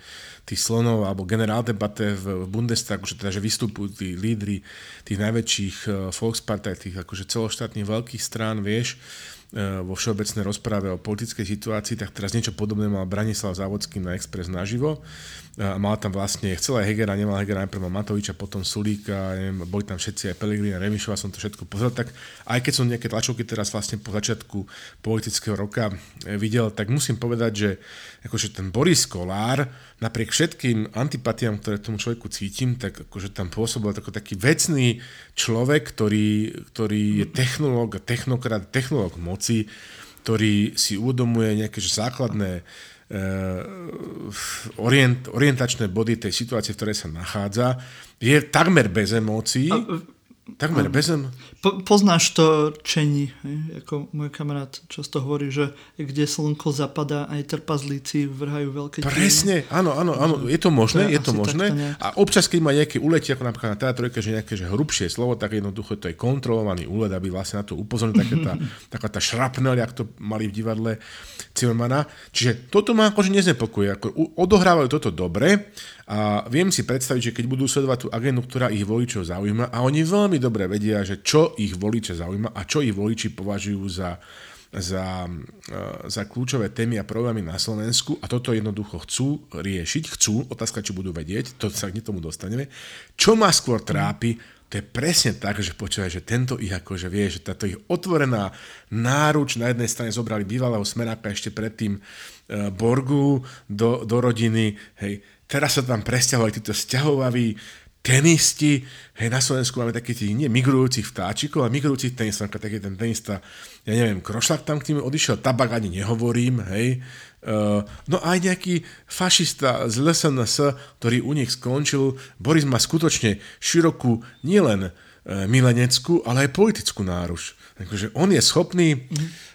tých slonov alebo generáldebate v Bundestagu, že teda, že vystupujú tí lídry tých najväčších eh, Volkspartei, tých akože celoštátnych veľkých strán, vieš, vo všeobecnej rozpráve o politickej situácii, tak teraz niečo podobné mal Branislav Závodský na Express naživo. Mal tam vlastne, chcel aj Hegera, nemal Hegera, najprv mal Matoviča, potom Sulíka, neviem, boli tam všetci aj Pelegrini a Remišova, som to všetko pozrel, tak aj keď som nejaké tlačovky teraz vlastne po začiatku politického roka e, videl, tak musím povedať, že akože ten Boris Kolár, napriek všetkým antipatiám, ktoré tomu človeku cítim, tak akože tam pôsobil ako taký vecný človek, ktorý, ktorý je technológ, technokrat, technológ moci, ktorý si uvedomuje nejaké základné Eh, orient, orientačné body tej situácie, v ktorej sa nachádza, je takmer bez emócií. A, Takmer bez po, Poznáš to čení, hej? ako môj kamarát často hovorí, že kde slnko zapadá, aj trpazlíci vrhajú veľké Presne, áno, áno, áno, je to možné, to je, je to možné. A občas, keď má nejaké uletie, ako napríklad na teatrojke, že nejaké že hrubšie slovo, tak jednoducho to je kontrolovaný úled, aby vlastne na to upozornil taká tá, taká tá šrapnel, jak to mali v divadle Zimmermana. Čiže toto ma akože neznepokuje. Ako odohrávajú toto dobre, a viem si predstaviť, že keď budú sledovať tú agendu, ktorá ich voličov zaujíma, a oni veľmi dobre vedia, že čo ich voliče zaujíma a čo ich voliči považujú za, za, e, za kľúčové témy a problémy na Slovensku a toto jednoducho chcú riešiť, chcú, otázka, či budú vedieť, to sa k tomu dostaneme. Čo ma skôr trápi, to je presne tak, že počúvaj, že tento ich akože vie, že táto ich otvorená náruč na jednej strane zobrali bývalého smeráka ešte predtým e, Borgu do, do rodiny, hej, Teraz sa tam presťahovali títo sťahovaví tenisti, hej, na Slovensku máme takých tých, nie migrujúcich vtáčikov, ale migrujúcich tenistov, taký ten tenista, ja neviem, Krošlak tam k tým odišiel, tabak ani nehovorím, hej, uh, no aj nejaký fašista z LSNS, ktorý u nich skončil, Boris má skutočne širokú, nielen uh, mileneckú, ale aj politickú náruš. Takže on je schopný,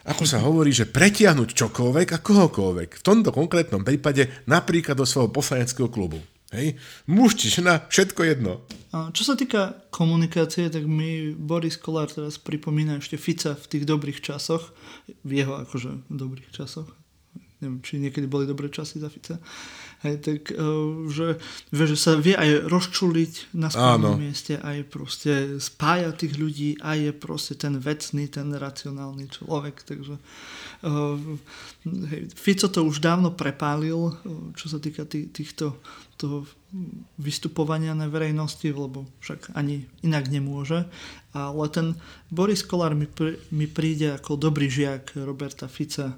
ako sa hovorí, že pretiahnuť čokoľvek a kohokoľvek. V tomto konkrétnom prípade napríklad do svojho poslaneckého klubu. Hej? Muž či žena, všetko jedno. A čo sa týka komunikácie, tak mi Boris Kolár teraz pripomína ešte Fica v tých dobrých časoch, v jeho akože dobrých časoch, neviem, či niekedy boli dobré časy za Fica, Hej, tak uh, že, že sa vie aj rozčuliť na správnom mieste, aj proste spája tých ľudí, aj je proste ten vecný, ten racionálny človek, takže uh, hej, Fico to už dávno prepálil, uh, čo sa týka tý, týchto toho vystupovania na verejnosti, lebo však ani inak nemôže. Ale ten Boris Kolár mi, mi príde ako dobrý žiak Roberta Fica,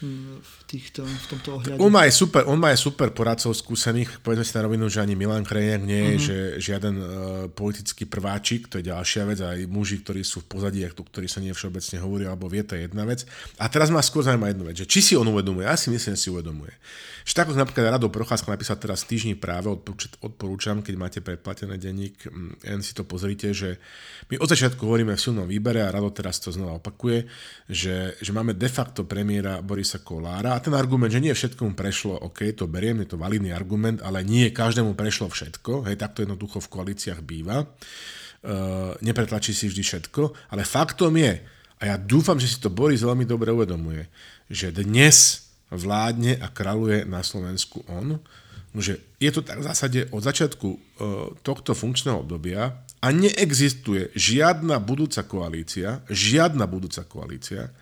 v, týchto, v tomto ohľade. On má aj super, on má aj super poradcov skúsených, povedzme si na rovinu, že ani Milan Krajniak nie je, mm-hmm. že žiaden uh, politický prváčik, to je ďalšia vec, aj muži, ktorí sú v pozadí, o ktorí sa nie všeobecne hovorí, alebo vie, to je jedna vec. A teraz má skôr zaujímavá jednu vec, že či si on uvedomuje, ja si myslím, že si uvedomuje. Že tak, napríklad Rado Procházka napísal teraz týždni práve, odporúčam, keď máte predplatené denník, len si to pozrite, že my od začiatku hovoríme v silnom výbere a Rado teraz to znova opakuje, že, že máme de facto premiéra Borisa Kolára a ten argument, že nie všetko mu prešlo, OK, to beriem, je to validný argument, ale nie každému prešlo všetko, hej, takto jednoducho v koalíciách býva. Uh, nepretlačí si vždy všetko, ale faktom je, a ja dúfam, že si to Boris veľmi dobre uvedomuje, že dnes vládne a kraluje na Slovensku on, že je to tak v zásade od začiatku e, tohto funkčného obdobia a neexistuje žiadna budúca koalícia, žiadna budúca koalícia,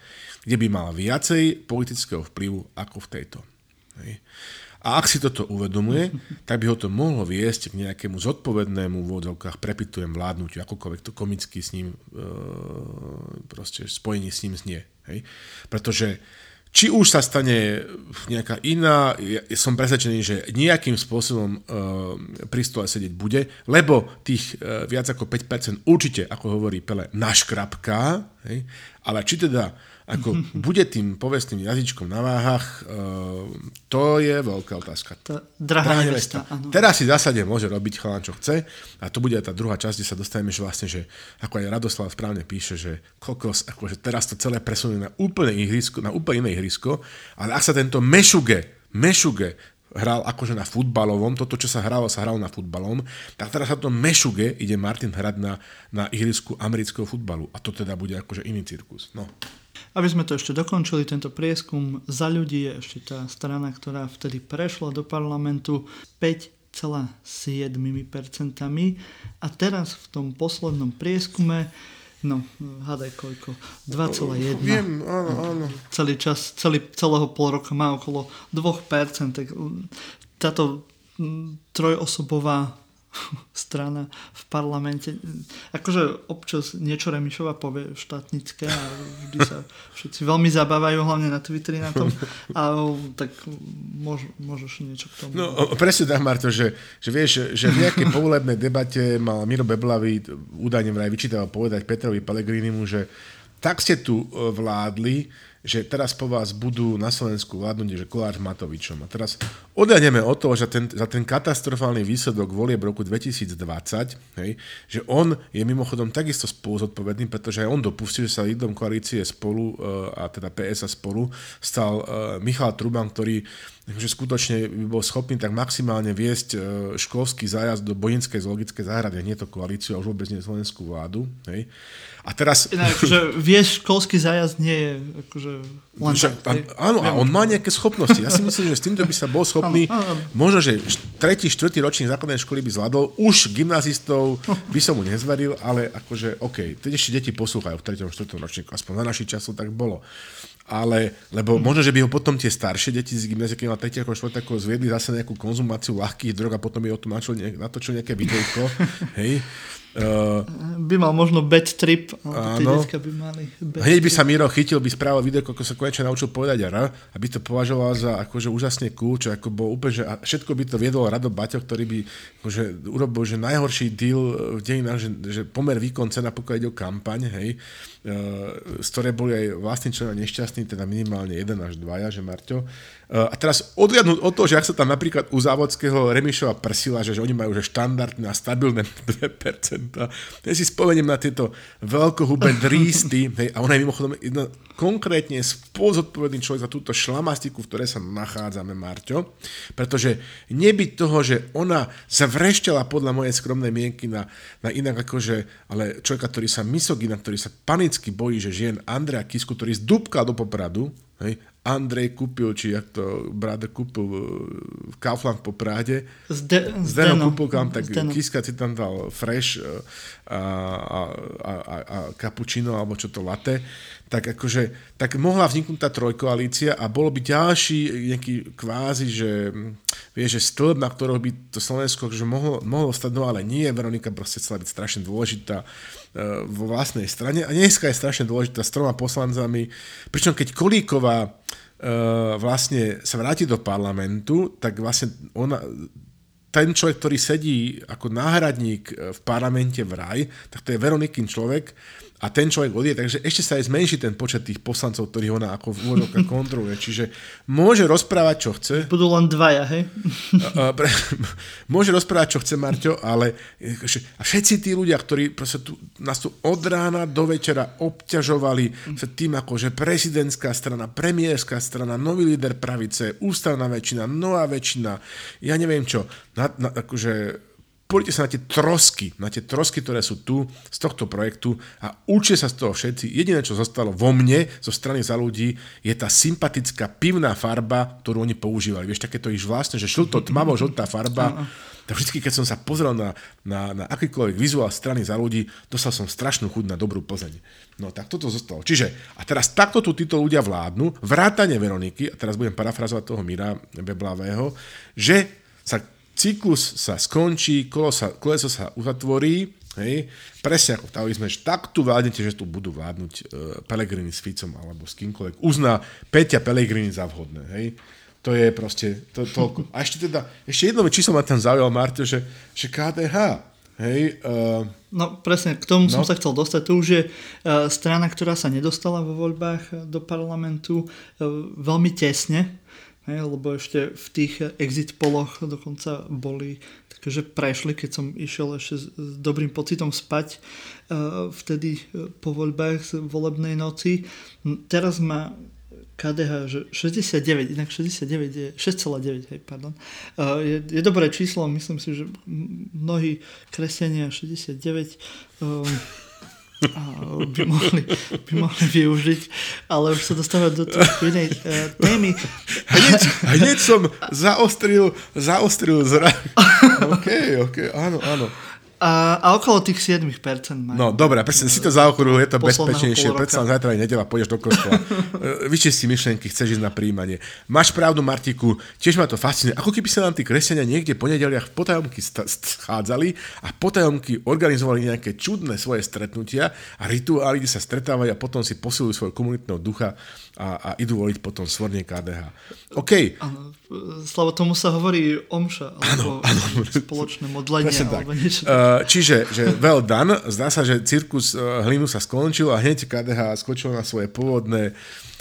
kde by mala viacej politického vplyvu ako v tejto. Hej. A ak si toto uvedomuje, tak by ho to mohlo viesť k nejakému zodpovednému v úvodzovkách prepitujem vládnutiu, akokoľvek to komicky s ním, e, proste spojení s ním znie. Hej. Pretože či už sa stane nejaká iná, ja som presvedčený, že nejakým spôsobom uh, pri stole sedieť bude, lebo tých uh, viac ako 5% určite, ako hovorí Pele, naškrapká, hej? ale či teda ako bude tým povestným jazyčkom na váhach, uh, to je veľká otázka. To drahá nevesta. Teraz si v zásade môže robiť chalán, čo chce a to bude aj tá druhá časť, kde sa dostaneme, že vlastne, že ako aj Radoslav správne píše, že kokos, akože teraz to celé presunie na úplne ihrisko, na úplne iné ihrisko, ale ak sa tento mešuge, mešuge hral akože na futbalovom, toto, čo sa hralo, sa hralo na futbalom, tak teraz sa to mešuge ide Martin hrať na, na ihrisku amerického futbalu. A to teda bude akože iný cirkus. No. Aby sme to ešte dokončili, tento prieskum za ľudí je ešte tá strana, ktorá vtedy prešla do parlamentu 5,7% a teraz v tom poslednom prieskume No, hádaj koľko. 2,1. Viem, áno, áno. Celý čas, celý, celého pol roka má okolo 2%. Tak táto trojosobová strana v parlamente. Akože občas niečo Remišova povie štátnické a vždy sa všetci veľmi zabávajú, hlavne na Twitteri na tom. A tak môž, môžeš niečo k tomu. No presne tak, Marto, že, že vieš, že v nejakej povolebnej debate mal Miro Beblavý údajne vraj vyčítal povedať Petrovi Pelegrinimu, že tak ste tu e, vládli, že teraz po vás budú na Slovensku vládnuť, že Kolár s Matovičom. A teraz odhľadneme od toho, že ten, za ten katastrofálny výsledok volie v roku 2020, hej, že on je mimochodom takisto spolu zodpovedný, pretože aj on dopustil, že sa lídom koalície spolu, e, a teda PS a spolu, stal e, Michal Truban, ktorý že skutočne by bol schopný tak maximálne viesť e, školský zájazd do Bojinskej zoologickej záhrady, nie to koalíciu a už vôbec nie slovenskú vládu. Hej. A teraz... Inak, akože vieš, školský zájazd nie je akože len... Však, a, áno, a on má nejaké schopnosti. Ja si myslím, že s týmto by sa bol schopný, možno, že tretí, štvrtý ročník základnej školy by zvládol, už gymnazistov by som mu nezveril, ale akože, OK, teď ešte deti poslúchajú v treťom, štvrtom ročníku, aspoň na naši času tak bolo ale, lebo možno, že by ho potom tie staršie deti z gymnázia, keď mal 3. ako 4. ako zviedli zase nejakú konzumáciu ľahkých drog a potom by o tom natočil nejaké videjko, hej, Uh, by mal možno bad trip, áno. by mali bad Hneď by sa Miro chytil, by správal video, ako sa konečne naučil povedať R, aby to považoval za akože úžasne cool, čo ako bol úplne, že všetko by to viedol Rado Baťo, ktorý by akože, urobil že najhorší deal v dejinách, že, že pomer výkon cena, pokiaľ ide o kampaň, hej, uh, z ktoré boli aj vlastní členovia nešťastní, teda minimálne jeden až dvaja, že Marťo. Uh, a teraz odliadnúť od toho, že ak sa tam napríklad u Závodského Remišova prsila, že, že oni majú že štandardné a stabilné 2%, Ja si spomeniem na tieto veľkohubé drísty, hej, a ona je mimochodom jedna, konkrétne spôzodpovedný človek za túto šlamastiku, v ktorej sa nachádzame, Marťo, pretože nebyť toho, že ona zavrešťala podľa mojej skromnej mienky na, na inak akože, ale človeka, ktorý sa misogina, ktorý sa panicky bojí, že žien Andrea Kisku, ktorý zdúbkal do popradu, hej, Andrej kúpil, či jak to bráda kúpil v Kaufland po Práde. Zde, Zdeno kúpil kam, tak Zdeno. Kiska si tam dal fresh e, a, a, a, a, cappuccino, alebo čo to latte. Tak akože, tak mohla vzniknúť tá trojkoalícia a bolo by ďalší nejaký kvázi, že vieš, že stĺp, na ktorého by to Slovensko že mohlo, mohlo stať, no ale nie, Veronika proste chcela byť strašne dôležitá uh, vo vlastnej strane a dneska je strašne dôležitá s troma poslancami, pričom keď Kolíková vlastne sa vráti do parlamentu, tak vlastne ona, ten človek, ktorý sedí ako náhradník e, v parlamente v raj, tak to je Veronikin človek a ten človek odje, takže ešte sa aj zmenší ten počet tých poslancov, ktorých ona ako v úvodovkách kontroluje. Čiže môže rozprávať, čo chce. Budú len dvaja, hej? môže rozprávať, čo chce, Marťo, ale a všetci tí ľudia, ktorí tu, nás tu od rána do večera obťažovali sa tým, ako že prezidentská strana, premiérska strana, nový líder pravice, ústavná väčšina, nová väčšina, ja neviem čo, na, na, akože Poďte sa na tie trosky, na tie trosky, ktoré sú tu z tohto projektu a učte sa z toho všetci. Jediné, čo zostalo vo mne zo strany za ľudí, je tá sympatická pivná farba, ktorú oni používali. Vieš, takéto iš vlastne, že žlto, tmavo žltá farba. Tak vždy, keď som sa pozrel na, na, na akýkoľvek vizuál strany za ľudí, dostal som strašnú chuť na dobrú Plzeň. No tak toto zostalo. Čiže, a teraz takto tu títo ľudia vládnu, vrátane Veroniky, a teraz budem parafrazovať toho Mira Beblavého, že sa cyklus sa skončí, kolo sa, koleso sa uzatvorí, hej, presne ako v taoizme, že tak tu vládnete, že tu budú vládnuť uh, Pelegrini s Ficom alebo s kýmkoľvek. Uzná Peťa Pelegrini za vhodné, hej. To je proste to, toľko. A ešte teda, ešte jedno číslo ma tam zaujal, Marto, že, že KDH, hej. Uh, no presne, k tomu no. som sa chcel dostať. To už je uh, strana, ktorá sa nedostala vo voľbách do parlamentu uh, veľmi tesne Hej, lebo ešte v tých exit poloch dokonca boli také, že prešli, keď som išiel ešte s, s dobrým pocitom spať uh, vtedy e, po voľbách z volebnej noci. Teraz má KDH, že 69, inak 69 je 6,9, hej, pardon. Uh, je, je dobré číslo, myslím si, že mnohí kresťania 69 um, by mohli, by mohli využiť, ale už sa dostávať do trošku inej uh, témy. Hneď, hneď som zaostril, zaostril zrak. OK, OK, áno, áno. A, a okolo tých 7% majú. No dobre, presne, si to zaokruhu, je to bezpečnejšie, predsa zajtra aj nedela, pôjdeš do kostola. E, vyčisti myšlenky, chceš ísť na príjmanie. Máš pravdu, Martiku, tiež ma to fascinuje. Ako keby sa nám tí kresťania niekde po nedeliach v potajomky schádzali a potajomky organizovali nejaké čudné svoje stretnutia a rituály, kde sa stretávajú a potom si posilujú svojho komunitného ducha a, a idú voliť potom svorne KDH. OK. Áno, Slavo, tomu sa hovorí omša, alebo ano, ano. spoločné modlenie, alebo niečo. Uh, čiže, že well done, zdá sa, že cirkus uh, hlinu sa skončil a hneď KDH skočil na svoje pôvodné Uh,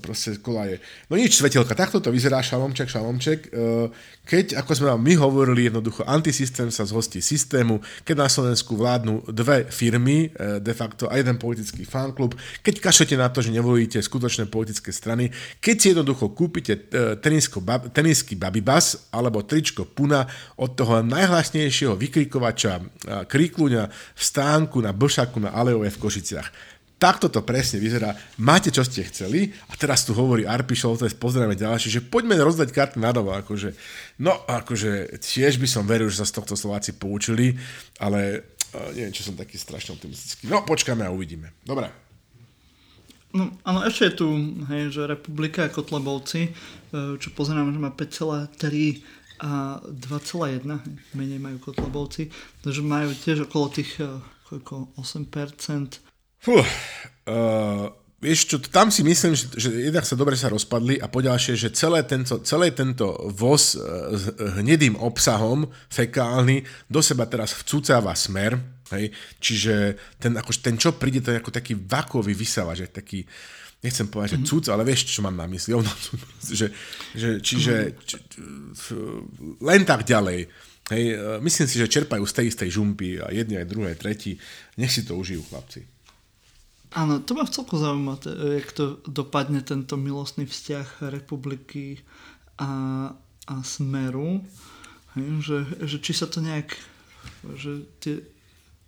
proste kolaje. No nič, svetelka, takto to vyzerá, šalomček, šalomček. Uh, keď, ako sme vám my hovorili, jednoducho antisystém sa zhostí systému, keď na Slovensku vládnu dve firmy, uh, de facto a jeden politický fanklub, keď kašete na to, že nevolíte skutočné politické strany, keď si jednoducho kúpite tenisko, bab, tenisky Babybas alebo tričko Puna od toho najhlasnejšieho vykrikovača Kríkluňa v stánku na Blšaku na Aleove v Košiciach Takto to presne vyzerá. Máte, čo ste chceli a teraz tu hovorí Arpi Šoltes, pozdravíme ďalšie, že poďme rozdať karty na novo. Akože, no, akože tiež by som veril, že sa z tohto Slováci poučili, ale uh, neviem, čo som taký strašne optimistický. No, počkáme a uvidíme. Dobre. No, áno, ešte je tu, hej, že Republika a Kotlebovci, e, čo pozerám, že má 5,3 a 2,1, menej majú Kotlebovci, takže majú tiež okolo tých e, koľko, 8% Fú, uh, vieš čo, tam si myslím, že, že jednak sa dobre sa rozpadli a poďalšie, že celé tento, celé tento voz uh, s hnedým obsahom fekálny do seba teraz vcúcáva smer, hej, čiže ten, ako, ten čo príde, to je ako taký vakový vysávač, taký, nechcem povedať, že mhm. cúc, ale vieš, čo mám na mysli, že, že, čiže či, len tak ďalej Hej, myslím si, že čerpajú z tej istej žumpy a jedni aj druhé, tretí. Nech si to užijú chlapci. Áno, to ma celkom zaujíma, jak to dopadne tento milostný vzťah republiky a, a smeru. Hej, že, že či sa to nejak, že tie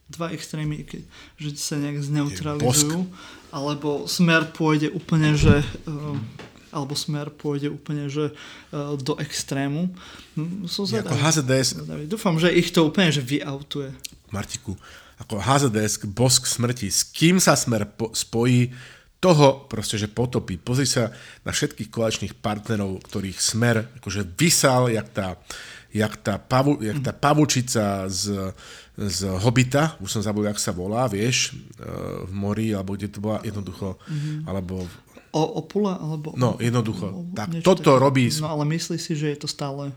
dva extrémy, že sa nejak zneutralizujú, alebo smer pôjde úplne, že uh, alebo smer pôjde úplne že uh, do extrému. Hm, som zvedavý. Ako HZDS... Dúfam, že ich to úplne že vyautuje. Martiku, ako HZDS, bosk smrti, s kým sa smer po- spojí, toho proste, že potopí. Pozri sa na všetkých koaličných partnerov, ktorých smer akože vysal, jak tá, jak tá, pavu, jak tá pavučica z, z Hobita, už som zabudol, jak sa volá, vieš, eh, v mori, alebo kde to bola, jednoducho, mm-hmm. alebo O, Opula? Alebo, no, jednoducho. O, tak toto také. robí... No ale myslí si, že je to stále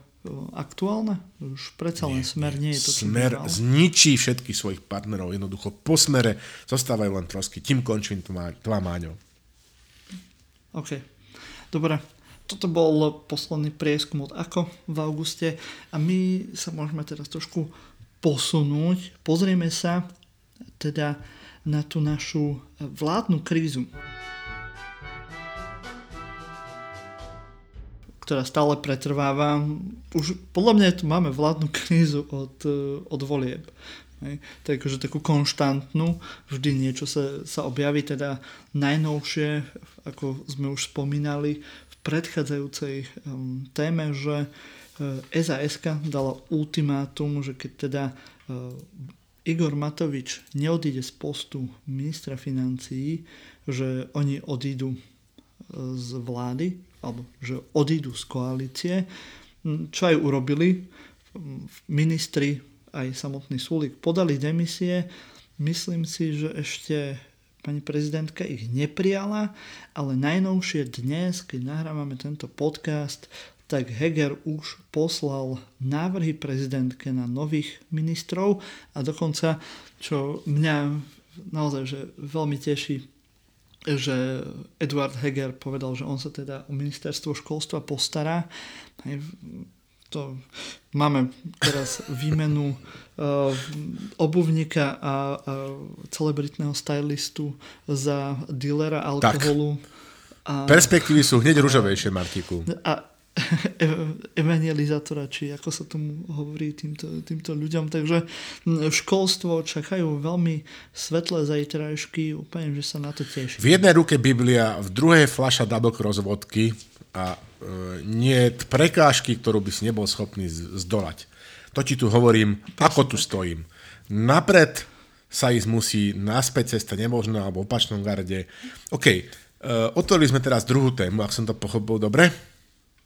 aktuálne? Už predsa len smer nie je to, čo Smer zničí všetkých svojich partnerov. Jednoducho po smere zostávajú len trosky. Tím končím tvá Máňo. OK. Dobre. Toto bol posledný prieskum od Ako v auguste a my sa môžeme teraz trošku posunúť. Pozrieme sa teda na tú našu vládnu krízu. Ktorá stále pretrváva. Už podľa mňa tu máme vládnu krízu od, eh, od volieb. Hej. Takže takú konštantnú, vždy niečo sa, sa objaví, teda najnovšie, ako sme už spomínali v predchádzajúcej um, téme, že uh, eh, SAS dala ultimátum, že keď teda uh, Igor Matovič neodíde z postu ministra financií, že oni odídu z vlády, alebo že odídu z koalície, čo aj urobili. Ministri, aj samotný Sulik podali demisie. Myslím si, že ešte pani prezidentka ich neprijala, ale najnovšie dnes, keď nahrávame tento podcast, tak Heger už poslal návrhy prezidentke na nových ministrov a dokonca, čo mňa naozaj že veľmi teší, že Eduard Heger povedal, že on sa teda o ministerstvo školstva postará. To, máme teraz výmenu uh, obuvníka a, a celebritného stylistu za dealera alkoholu. Tak. A, Perspektívy sú hneď ružovejšie, Martiku. A evangelizátora, či ako sa tomu hovorí týmto, týmto ľuďom. Takže školstvo čakajú veľmi svetlé zajtrajšky, úplne, že sa na to teší. V jednej ruke Biblia, v druhej fľaša dabok rozvodky a e, nie prekážky, ktorú by si nebol schopný zdolať. To ti tu hovorím, Presne ako tu stojím. Napred sa ísť musí, naspäť cesta nemožná, alebo v opačnom garde. OK, uh, otvorili sme teraz druhú tému, ak som to pochopil dobre.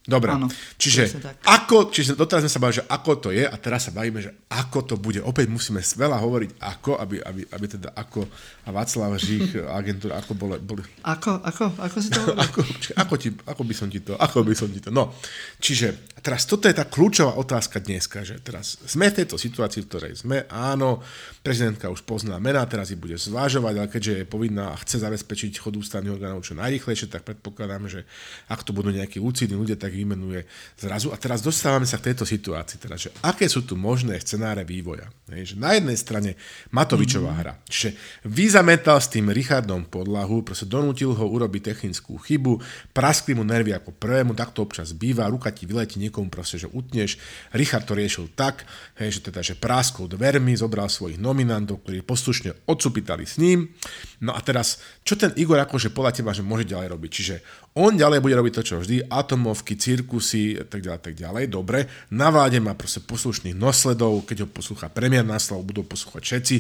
Dobre, Áno, čiže, ako, čiže doteraz sme sa bavili, že ako to je a teraz sa bavíme, že ako to bude. Opäť musíme veľa hovoriť ako, aby, aby, aby teda ako a Václav Žích, agentúra, ako boli... boli. Ako, ako, ako si to ako, ako, ti, ako by som ti to, ako by som ti to, no. Čiže teraz toto je tá kľúčová otázka dneska, že teraz sme v tejto situácii, v ktorej sme, áno, prezidentka už pozná mená, teraz ich bude zvážovať, ale keďže je povinná a chce zabezpečiť chod ústavných orgánov čo najrychlejšie, tak predpokladám, že ak to budú nejakí úcidní ľudia, tak vymenuje zrazu. A teraz dostávame sa k tejto situácii, teda, že aké sú tu možné scenáre vývoja. Hej, že na jednej strane Matovičová mm-hmm. hra, čiže vyzametal s tým Richardom podlahu, proste donútil ho urobiť technickú chybu, praskli mu nervy ako prvému, tak to občas býva, ruka ti vyletí niekomu proste, že utneš. Richard to riešil tak, hej, že teda, že práskol dvermi, zobral svojich nominantov, ktorí poslušne odsupitali s ním. No a teraz, čo ten Igor akože podľa teba, že môže ďalej robiť? Čiže on ďalej bude robiť to, čo vždy, atomovky, cirkusy, tak ďalej, tak ďalej. Dobre, na vláde má proste poslušných nosledov, keď ho poslúcha premiér na slovo, budú poslúchať všetci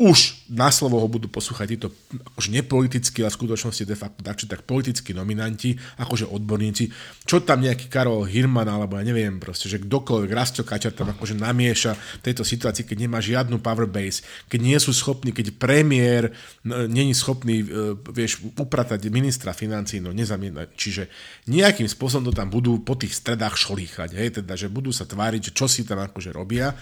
už na slovo ho budú poslúchať títo akože nepolitickí, ale v skutočnosti de facto tak či tak politickí nominanti, akože odborníci. Čo tam nejaký Karol Hirman, alebo ja neviem proste, že kdokoľvek, Rasto Kačar tam akože namieša v tejto situácii, keď nemá žiadnu power base, keď nie sú schopní, keď premiér není schopný, e, vieš, upratať ministra financí, no nezamienať. Čiže nejakým spôsobom to tam budú po tých stredách šolíchať, hej, teda, že budú sa tváriť, že čo si tam akože robia.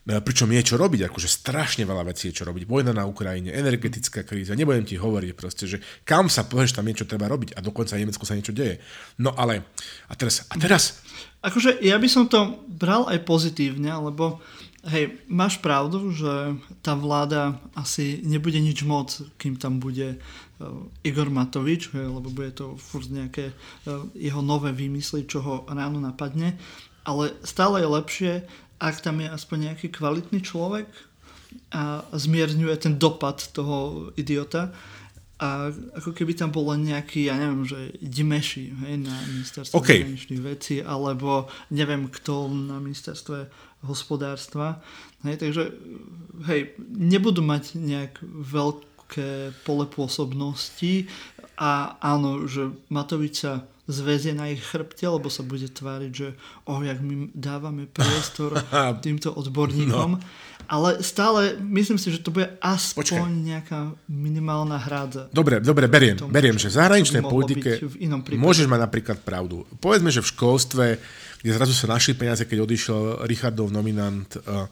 Pričom je čo robiť, akože strašne veľa vecí je čo robiť. Vojna na Ukrajine, energetická kríza, nebudem ti hovoriť proste, že kam sa povieš, tam niečo treba robiť a dokonca v Nemecku sa niečo deje. No ale, a teraz, a teraz... Akože ja by som to bral aj pozitívne, lebo hej, máš pravdu, že tá vláda asi nebude nič moc, kým tam bude Eh, Igor Matovič, lebo bude to furt nejaké eh, jeho nové výmysly, čo ho ráno napadne, ale stále je lepšie, ak tam je aspoň nejaký kvalitný človek a zmierňuje ten dopad toho idiota, a ako keby tam bol len nejaký, ja neviem, že Dimeši hej, na ministerstve okay. zahraničných vecí, alebo neviem kto na ministerstve hospodárstva. Hej, takže hej, nebudú mať nejak veľké pole pôsobnosti a áno, že Matovič sa zväzie na ich chrbte, lebo sa bude tváriť, že oh, jak my dávame priestor týmto odborníkom. No. Ale stále myslím si, že to bude aspoň Počkej. nejaká minimálna hrádza. Dobre, dobre, beriem, tomu, beriem, že v zahraničnej politike v inom môžeš mať napríklad pravdu. Povedzme, že v školstve, kde zrazu sa našli peniaze, keď odišiel Richardov nominant uh,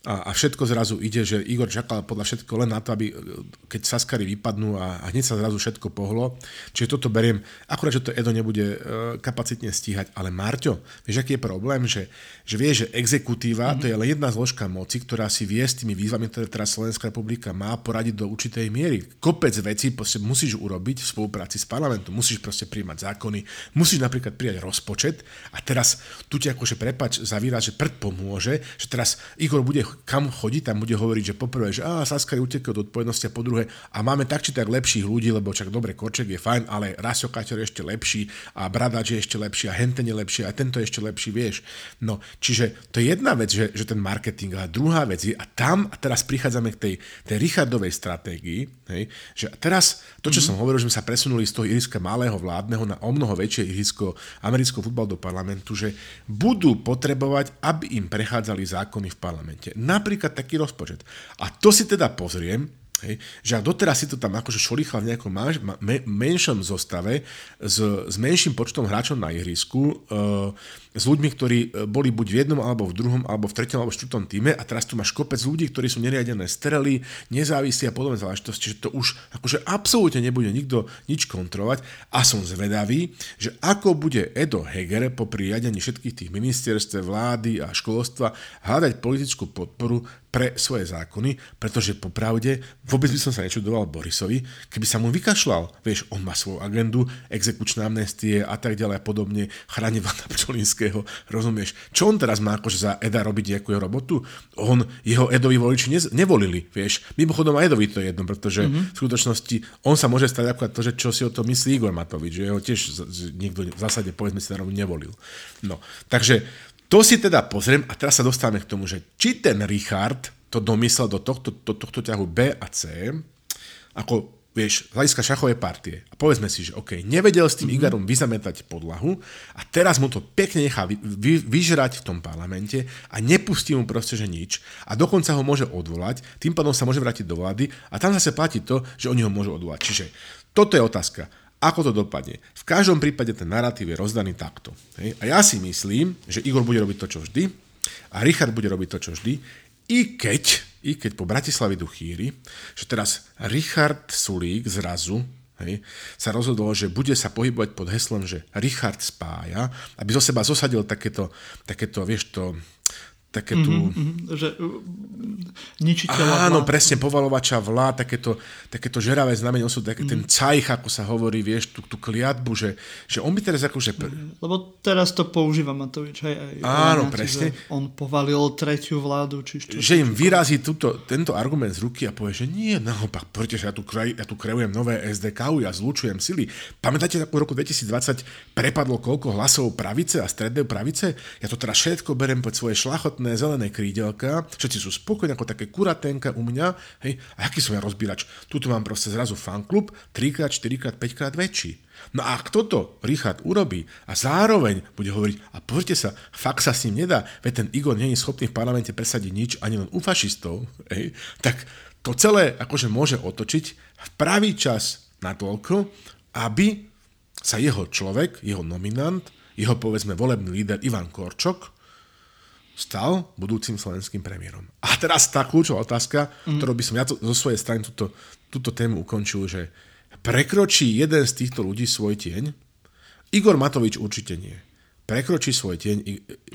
a, a všetko zrazu ide, že Igor čakal podľa všetko len na to, aby keď Saskary vypadnú a, a hneď sa zrazu všetko pohlo. Čiže toto beriem, akurát, že to Edo nebude e, kapacitne stíhať. Ale Marťo, vieš, aký je problém, že, že vie, že exekutíva mm-hmm. to je len jedna zložka moci, ktorá si vie s tými výzvami, ktoré teraz Slovenská republika má, poradiť do určitej miery. Kopec vecí musíš urobiť v spolupráci s parlamentom, musíš proste príjmať zákony, musíš napríklad prijať rozpočet a teraz tu ti akože prepač zavíra, že prd pomôže, že teraz Igor bude kam chodí, tam bude hovoriť, že poprvé, že á, Saskari utekol od odpovednosti a po druhé, a máme tak či tak lepších ľudí, lebo čak dobre, Korček je fajn, ale Rasio Kaťor je ešte lepší a Bradač je ešte lepší a Henten je lepší a tento je ešte lepší, vieš. No, čiže to je jedna vec, že, že ten marketing, ale druhá vec je, a tam, a teraz prichádzame k tej, tej Richardovej stratégii, hej, že teraz to, čo mm-hmm. som hovoril, že sme sa presunuli z toho iriska malého vládneho na o mnoho väčšie irisko amerického futbal do parlamentu, že budú potrebovať, aby im prechádzali zákony v parlamente napríklad taký rozpočet. A to si teda pozriem, Hej, že ak doteraz si to tam akože šolichal v nejakom manž, me, menšom zostave s, s menším počtom hráčov na ihrisku, uh, s ľuďmi, ktorí e, boli buď v jednom, alebo v druhom, alebo v treťom, alebo v štvrtom týme a teraz tu máš kopec ľudí, ktorí sú neriadené strely, nezávislí a podobné záležitosti, že to už akože absolútne nebude nikto nič kontrolovať a som zvedavý, že ako bude Edo Heger po riadení všetkých tých ministerstv, vlády a školstva hľadať politickú podporu pre svoje zákony, pretože popravde vôbec by som sa nečudoval Borisovi, keby sa mu vykašľal. Vieš, on má svoju agendu, exekučné amnestie a tak ďalej a podobne, chráni Vanda Pčolinského, rozumieš? Čo on teraz má akože za Eda robiť nejakú robotu? On, jeho Edovi voliči ne, nevolili, vieš. Mimochodom aj Edovi to je jedno, pretože mm-hmm. v skutočnosti on sa môže stať ako to, že čo si o to myslí Igor Matovič, že ho tiež niekto v zásade povedzme si nevolil. No, takže to si teda pozriem a teraz sa dostávame k tomu, že či ten Richard to domyslel do tohto, do tohto ťahu B a C, ako vieš, z hľadiska šachovej partie. A povedzme si, že OK, nevedel s tým mm-hmm. Igarom vyzametať podlahu a teraz mu to pekne nechá vy, vy, vyžrať v tom parlamente a nepustí mu proste, že nič. A dokonca ho môže odvolať, tým pádom sa môže vrátiť do vlády a tam zase platí to, že oni ho môžu odvolať. Čiže toto je otázka. Ako to dopadne? V každom prípade ten narratív je rozdaný takto. Hej? A ja si myslím, že Igor bude robiť to, čo vždy a Richard bude robiť to, čo vždy, i keď, i keď po Bratislavi idú chýry, že teraz Richard Sulík zrazu hej, sa rozhodol, že bude sa pohybovať pod heslom, že Richard spája, aby zo seba zosadil takéto, takéto vieš to, také tu... Mm-hmm, že uh, ničiteľa Áno, vlád. presne, povalovača vlád, takéto, takéto žeravé znamenie, sú taký mm. ten cajch, ako sa hovorí, vieš, tú, tú kliatbu, že, že on by teraz akože... Mm, lebo teraz to používa Matovič, hej, aj Áno, Renáci, presne. On povalil tretiu vládu, či čo, Že im vyrazí túto, tento argument z ruky a povie, že nie, naopak, poďte, že ja tu, kraj, ja tu kreujem nové SDK, ja zlučujem sily. Pamätáte, ako v roku 2020 prepadlo koľko hlasov pravice a strednej pravice? Ja to teraz všetko berem pod svoje šlachot krásne zelené krídelka, všetci sú spokojní ako také kuratenka u mňa, hej, a aký som ja rozbírač. Tuto mám proste zrazu fanklub 3 4 5 krát väčší. No a ak toto Richard urobí a zároveň bude hovoriť, a pozrite sa, fakt sa s ním nedá, veď ten Igor nie je schopný v parlamente presadiť nič ani len u fašistov, hej, tak to celé akože môže otočiť v pravý čas na toľko, aby sa jeho človek, jeho nominant, jeho povedzme volebný líder Ivan Korčok stal budúcim slovenským premiérom. A teraz tá kľúčová otázka, mm. ktorú by som ja to, zo svojej strany túto, túto tému ukončil, že prekročí jeden z týchto ľudí svoj tieň? Igor Matovič určite nie prekročí svoj tieň.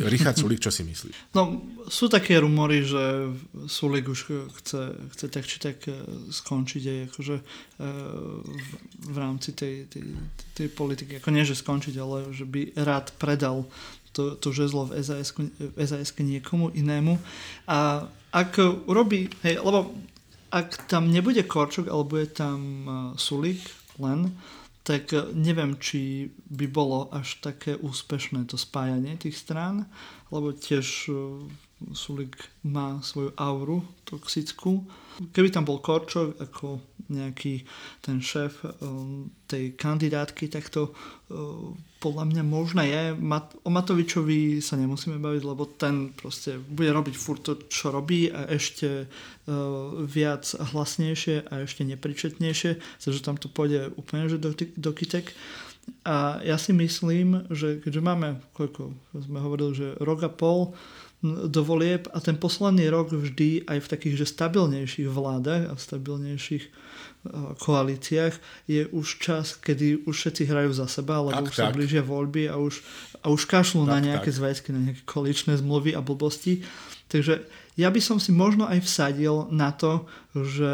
Richard Sulik, čo si myslíš? No, sú také rumory, že Sulik už chce, chce tak či tak e, skončiť aj akože e, v, v rámci tej, tej, tej politiky. Ako nie, že skončiť, ale že by rád predal to, to žezlo v SAS, v SAS niekomu inému. A ak urobí, hej, lebo ak tam nebude Korčok, alebo je tam e, Sulik len, tak eh, neviem, či by bolo až také úspešné to spájanie tých strán, lebo tiež eh, Sulik má svoju auru toxickú. Keby tam bol Korčok ako nejaký ten šéf tej kandidátky, tak to podľa mňa možné je. O Matovičovi sa nemusíme baviť, lebo ten proste bude robiť furt to, čo robí a ešte viac hlasnejšie a ešte nepričetnejšie, takže tam to pôjde úplne že do, do kytek. A ja si myslím, že keďže máme, koľko sme hovorili, že rok a pol do volieb a ten posledný rok vždy aj v takých že stabilnejších vládach a v stabilnejších koalíciách je už čas, kedy už všetci hrajú za seba, lebo tak, už tak. sa blížia voľby a už, a už kašľú tak, na nejaké tak. zväzky, na nejaké koaličné zmluvy a blbosti. Takže ja by som si možno aj vsadil na to, že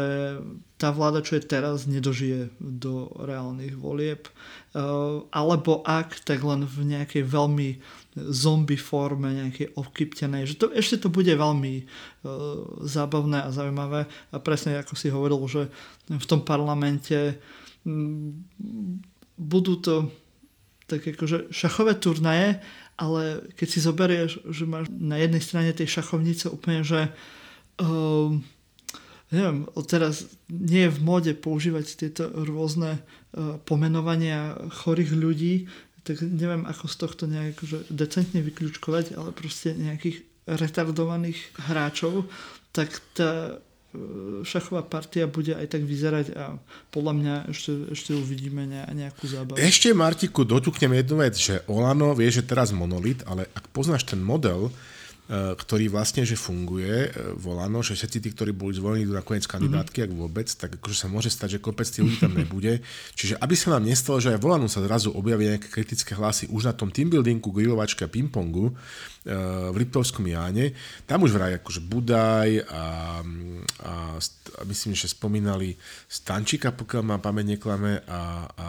tá vláda, čo je teraz, nedožije do reálnych volieb. Eh, alebo ak, tak len v nejakej veľmi zombie forme, nejakej okyptenej, že to, ešte to bude veľmi uh, zábavné a zaujímavé. A presne ako si hovoril, že v tom parlamente m, budú to tak akože šachové turnaje, ale keď si zoberieš, že máš na jednej strane tej šachovnice úplne, že uh, neviem, teraz nie je v móde používať tieto rôzne uh, pomenovania chorých ľudí, tak neviem, ako z tohto nejak akože decentne vyklúčkovať, ale proste nejakých retardovaných hráčov, tak tá e, šachová partia bude aj tak vyzerať a podľa mňa ešte, ešte uvidíme nejakú zábavu. Ešte Martiku doťuknem jednu vec, že Olano vie, že teraz monolit, ale ak poznáš ten model, ktorý vlastne že funguje, e, volano, že všetci tí, ktorí boli zvolení do nakoniec kandidátky, mm-hmm. ak vôbec, tak akože sa môže stať, že kopec tých ľudí tam nebude. Čiže aby sa nám nestalo, že aj volanu sa zrazu objavia nejaké kritické hlasy už na tom teambuildingu, grilovačke a pingpongu e, v Liptovskom Jáne, tam už vraj akože Budaj a, a, a myslím, že spomínali Stančika, pokiaľ má pamäť neklame a, a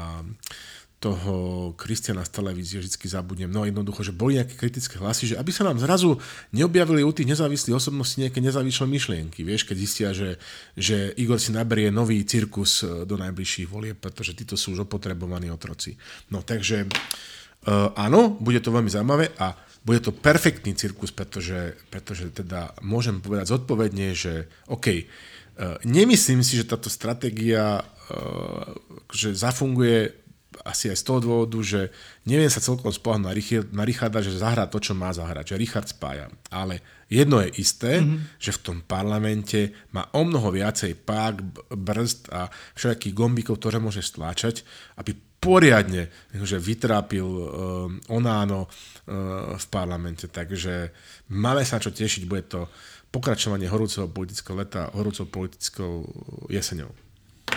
toho Kristiana z televízie vždy zabudnem. No jednoducho, že boli nejaké kritické hlasy, že aby sa nám zrazu neobjavili u tých nezávislých osobností nejaké nezávislé myšlienky, vieš, keď zistia, že, že Igor si naberie nový cirkus e, do najbližších volieb, pretože títo sú už opotrebovaní otroci. No takže uh, áno, bude to veľmi zaujímavé a bude to perfektný cirkus, pretože, pretože teda môžem povedať zodpovedne, že OK, uh, nemyslím si, že táto stratégia uh, že zafunguje asi aj z toho dôvodu, že neviem sa celkom spolahnuť na, na Richarda, že zahrá to, čo má zahrať, že Richard spája. Ale jedno je isté, mm-hmm. že v tom parlamente má o mnoho viacej pák, brzd a všetkých gombíkov, ktoré môže stláčať, aby poriadne že vytrápil uh, Onáno uh, v parlamente. Takže máme sa čo tešiť, bude to pokračovanie horúceho politického leta, horúcou politickou jeseňou.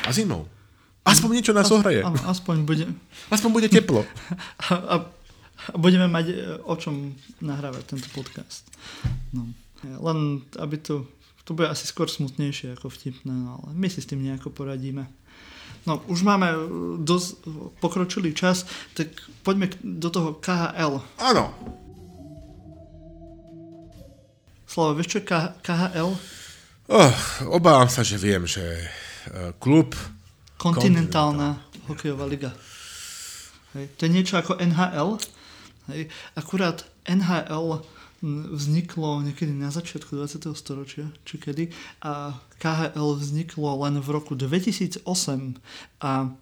A zimou. Aspoň niečo nás ohraje. Áno, aspoň bude. Aspoň bude teplo. A, a, a budeme mať e, o čom nahrávať tento podcast. No. Len aby to, to bude asi skôr smutnejšie ako vtipné, no, ale my si s tým nejako poradíme. No, už máme e, dosť pokročilý čas, tak poďme do toho KHL. Áno. Slavo, vieš čo je KHL? Oh, obávam sa, že viem, že e, klub Kontinentálna hokejová liga. Hej. To je niečo ako NHL. Hej. Akurát NHL vzniklo niekedy na začiatku 20. storočia, či kedy, a KHL vzniklo len v roku 2008 a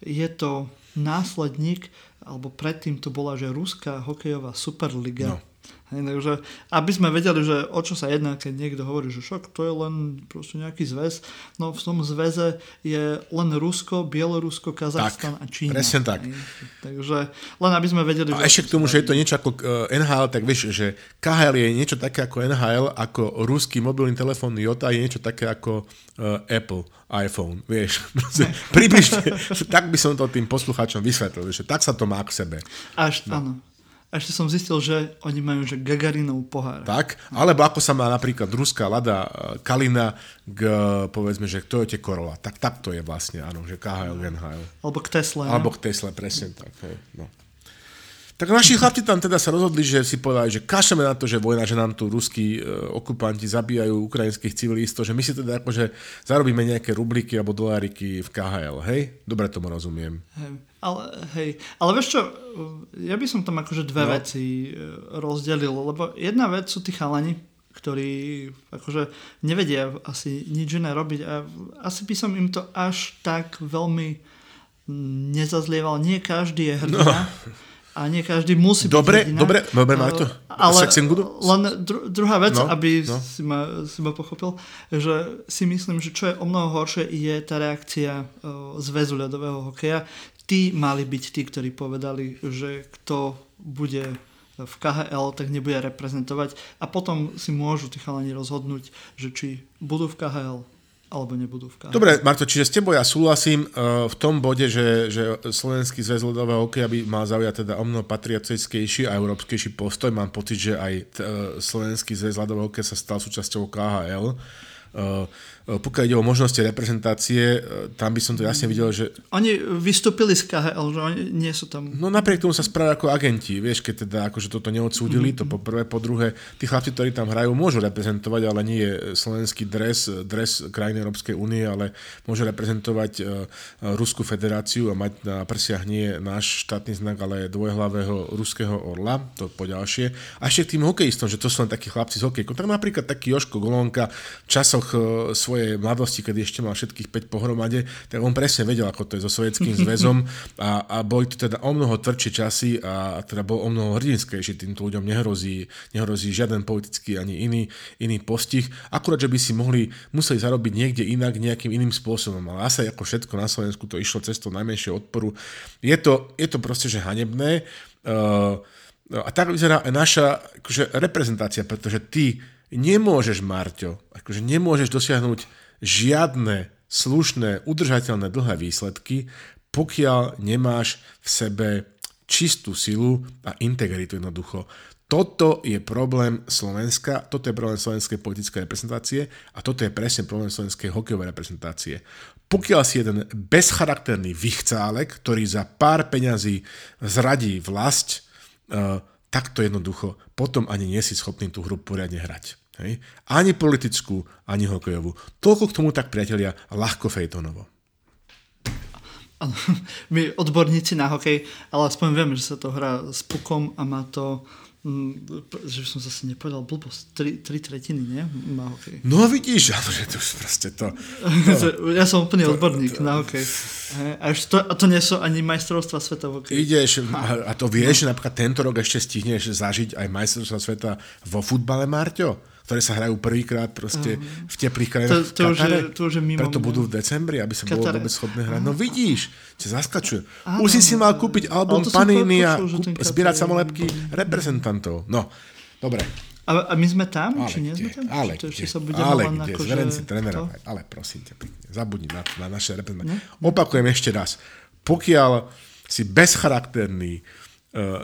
je to následník, alebo predtým to bola, že Ruská hokejová superliga. No Hej, takže, aby sme vedeli, že o čo sa jedná, keď niekto hovorí, že však to je len proste nejaký zväz. No v tom zväze je len Rusko, Bielorusko, Kazachstan Tak, a Čína. presne tak. Hej. Takže len aby sme vedeli, A ešte k tomu, že je to niečo ako eh, NHL, tak vieš, že KHL je niečo také ako NHL, ako ruský mobilný telefón Jota je niečo také ako uh, Apple iPhone, vieš. Približne, tak by som to tým poslucháčom vysvetlil, že tak sa to má k sebe. Až, no. áno. A ešte som zistil, že oni majú že Gagarinov pohár. Tak? Alebo ako sa má napríklad ruská Lada eh, Kalina k, povedzme, že Toyota Corolla. Tak, tak to je vlastne, áno, že KHL, NHL. Alebo k Tesle. Alebo k Tesle, presne tak. Hej, no. Tak naši chlapci tam teda sa rozhodli, že si povedali, že kašeme na to, že vojna, že nám tu ruskí e, okupanti zabíjajú ukrajinských civilistov, že my si teda akože zarobíme nejaké rubliky alebo doláriky v KHL, hej? Dobre tomu rozumiem. Hej. Ale, hej, ale vieš čo, ja by som tam akože dve No. no. veci e, rozdelil, lebo jedna vec sú tí chalani, ktorí akože nevedia asi nič iné robiť a asi by som im to až tak veľmi mm, nezazlieval. Nie každý je hrdina. A nie každý musí. Dobre, byť hrdina. dobre, dobre, Marto. Ale len dru- druhá vec, No, aby no. Si, ma, si ma pochopil, že si myslím, že čo je o mnoho horšie, je tá reakcia o, zväzu ľadového hokeja. Tí mali byť tí, ktorí povedali, že kto bude v KHL, tak nebude reprezentovať a potom si môžu tí chalani rozhodnúť, že či budú v KHL alebo nebudú v KHL. Dobre, Marto, čiže s tebou ja súhlasím uh, v tom bode, že, že Slovenský zväz ľudového hokeja by mal zaujať teda o mnoho patriotickejší a európskejší postoj. Mám pocit, že aj t- uh, Slovenský zväz ľudového hokeja sa stal súčasťou KHL. Uh, uh, pokiaľ ide o možnosti reprezentácie, uh, tam by som to jasne videl, že Oni vystúpili z KHL, že oni nie sú tam... No napriek tomu sa správajú ako agenti, vieš, keď teda akože toto neodsúdili, to po prvé, po druhé, tí chlapci, ktorí tam hrajú, môžu reprezentovať, ale nie je slovenský dres, dres krajiny Európskej únie, ale môže reprezentovať uh, Ruskú federáciu a mať na prsiach nie náš štátny znak, ale dvojhlavého ruského orla, to poďalšie. A ešte k tým hokejistom, že to sú len takí chlapci z hokejkou. Tak napríklad taký Joško Golonka v časoch uh, svojej mladosti, kedy ešte mal všetkých 5 pohromade, tak on presne vedel, ako to je so Sovietským zväzom a, a boli to teda o mnoho tvrdšie časy a teda bol o mnoho hrdinskejší. Týmto ľuďom nehrozí, nehrozí žiaden politický ani iný, iný postih. Akurát, že by si mohli, museli zarobiť niekde inak, nejakým iným spôsobom. Ale asi ako všetko na Slovensku to išlo cestou najmenšieho odporu. Je to, je to proste, že hanebné. Uh, a tak vyzerá aj naša akože, reprezentácia, pretože ty nemôžeš, Marťo, akože nemôžeš dosiahnuť žiadne slušné, udržateľné dlhé výsledky, pokiaľ nemáš v sebe čistú silu a integritu jednoducho. Toto je problém Slovenska, toto je problém slovenskej politickej reprezentácie a toto je presne problém slovenskej hokejovej reprezentácie. Pokiaľ si jeden bezcharakterný vychcálek, ktorý za pár peňazí zradí vlast, uh, tak to jednoducho potom ani nie si schopný tú hru poriadne hrať. Hej? Ani politickú, ani hokejovú. Toľko k tomu tak, priatelia, ľahko fejtonovo. My odborníci na hokej, ale aspoň vieme, že sa to hrá s pukom a má to, mm, že som zase nepovedal blbosť, tri, tri tretiny, nie? Má hokej. No vidíš, ale že to už proste to... ja som úplný odborník na hokej. A, to, a to nie sú ani majstrovstva sveta v hokeji. Ideš a, a to vieš, že napríklad tento rok ešte stihneš zažiť aj majstrovstvá sveta vo futbale, Marťo? Ktoré sa hrajú prvýkrát proste v teplých krajinách To- to v Katare. to už je mimo Preto mňa. budú v decembri, aby sa bolo vôbec schopné hrať. No vidíš, ťa zaskačuje. Už si si mal kúpiť album Panini a že kúp- zbierať samolepky reprezentantov. No, dobre. A, a my sme tam? Ale či nie sme tam? Ale Či to ešte sa Ale len kde? akože... Zverím si trénera. Ale prosím ťa pekne, zabudni na, na naše reprezentácie. Opakujem ešte raz. Pokiaľ si bezcharakterný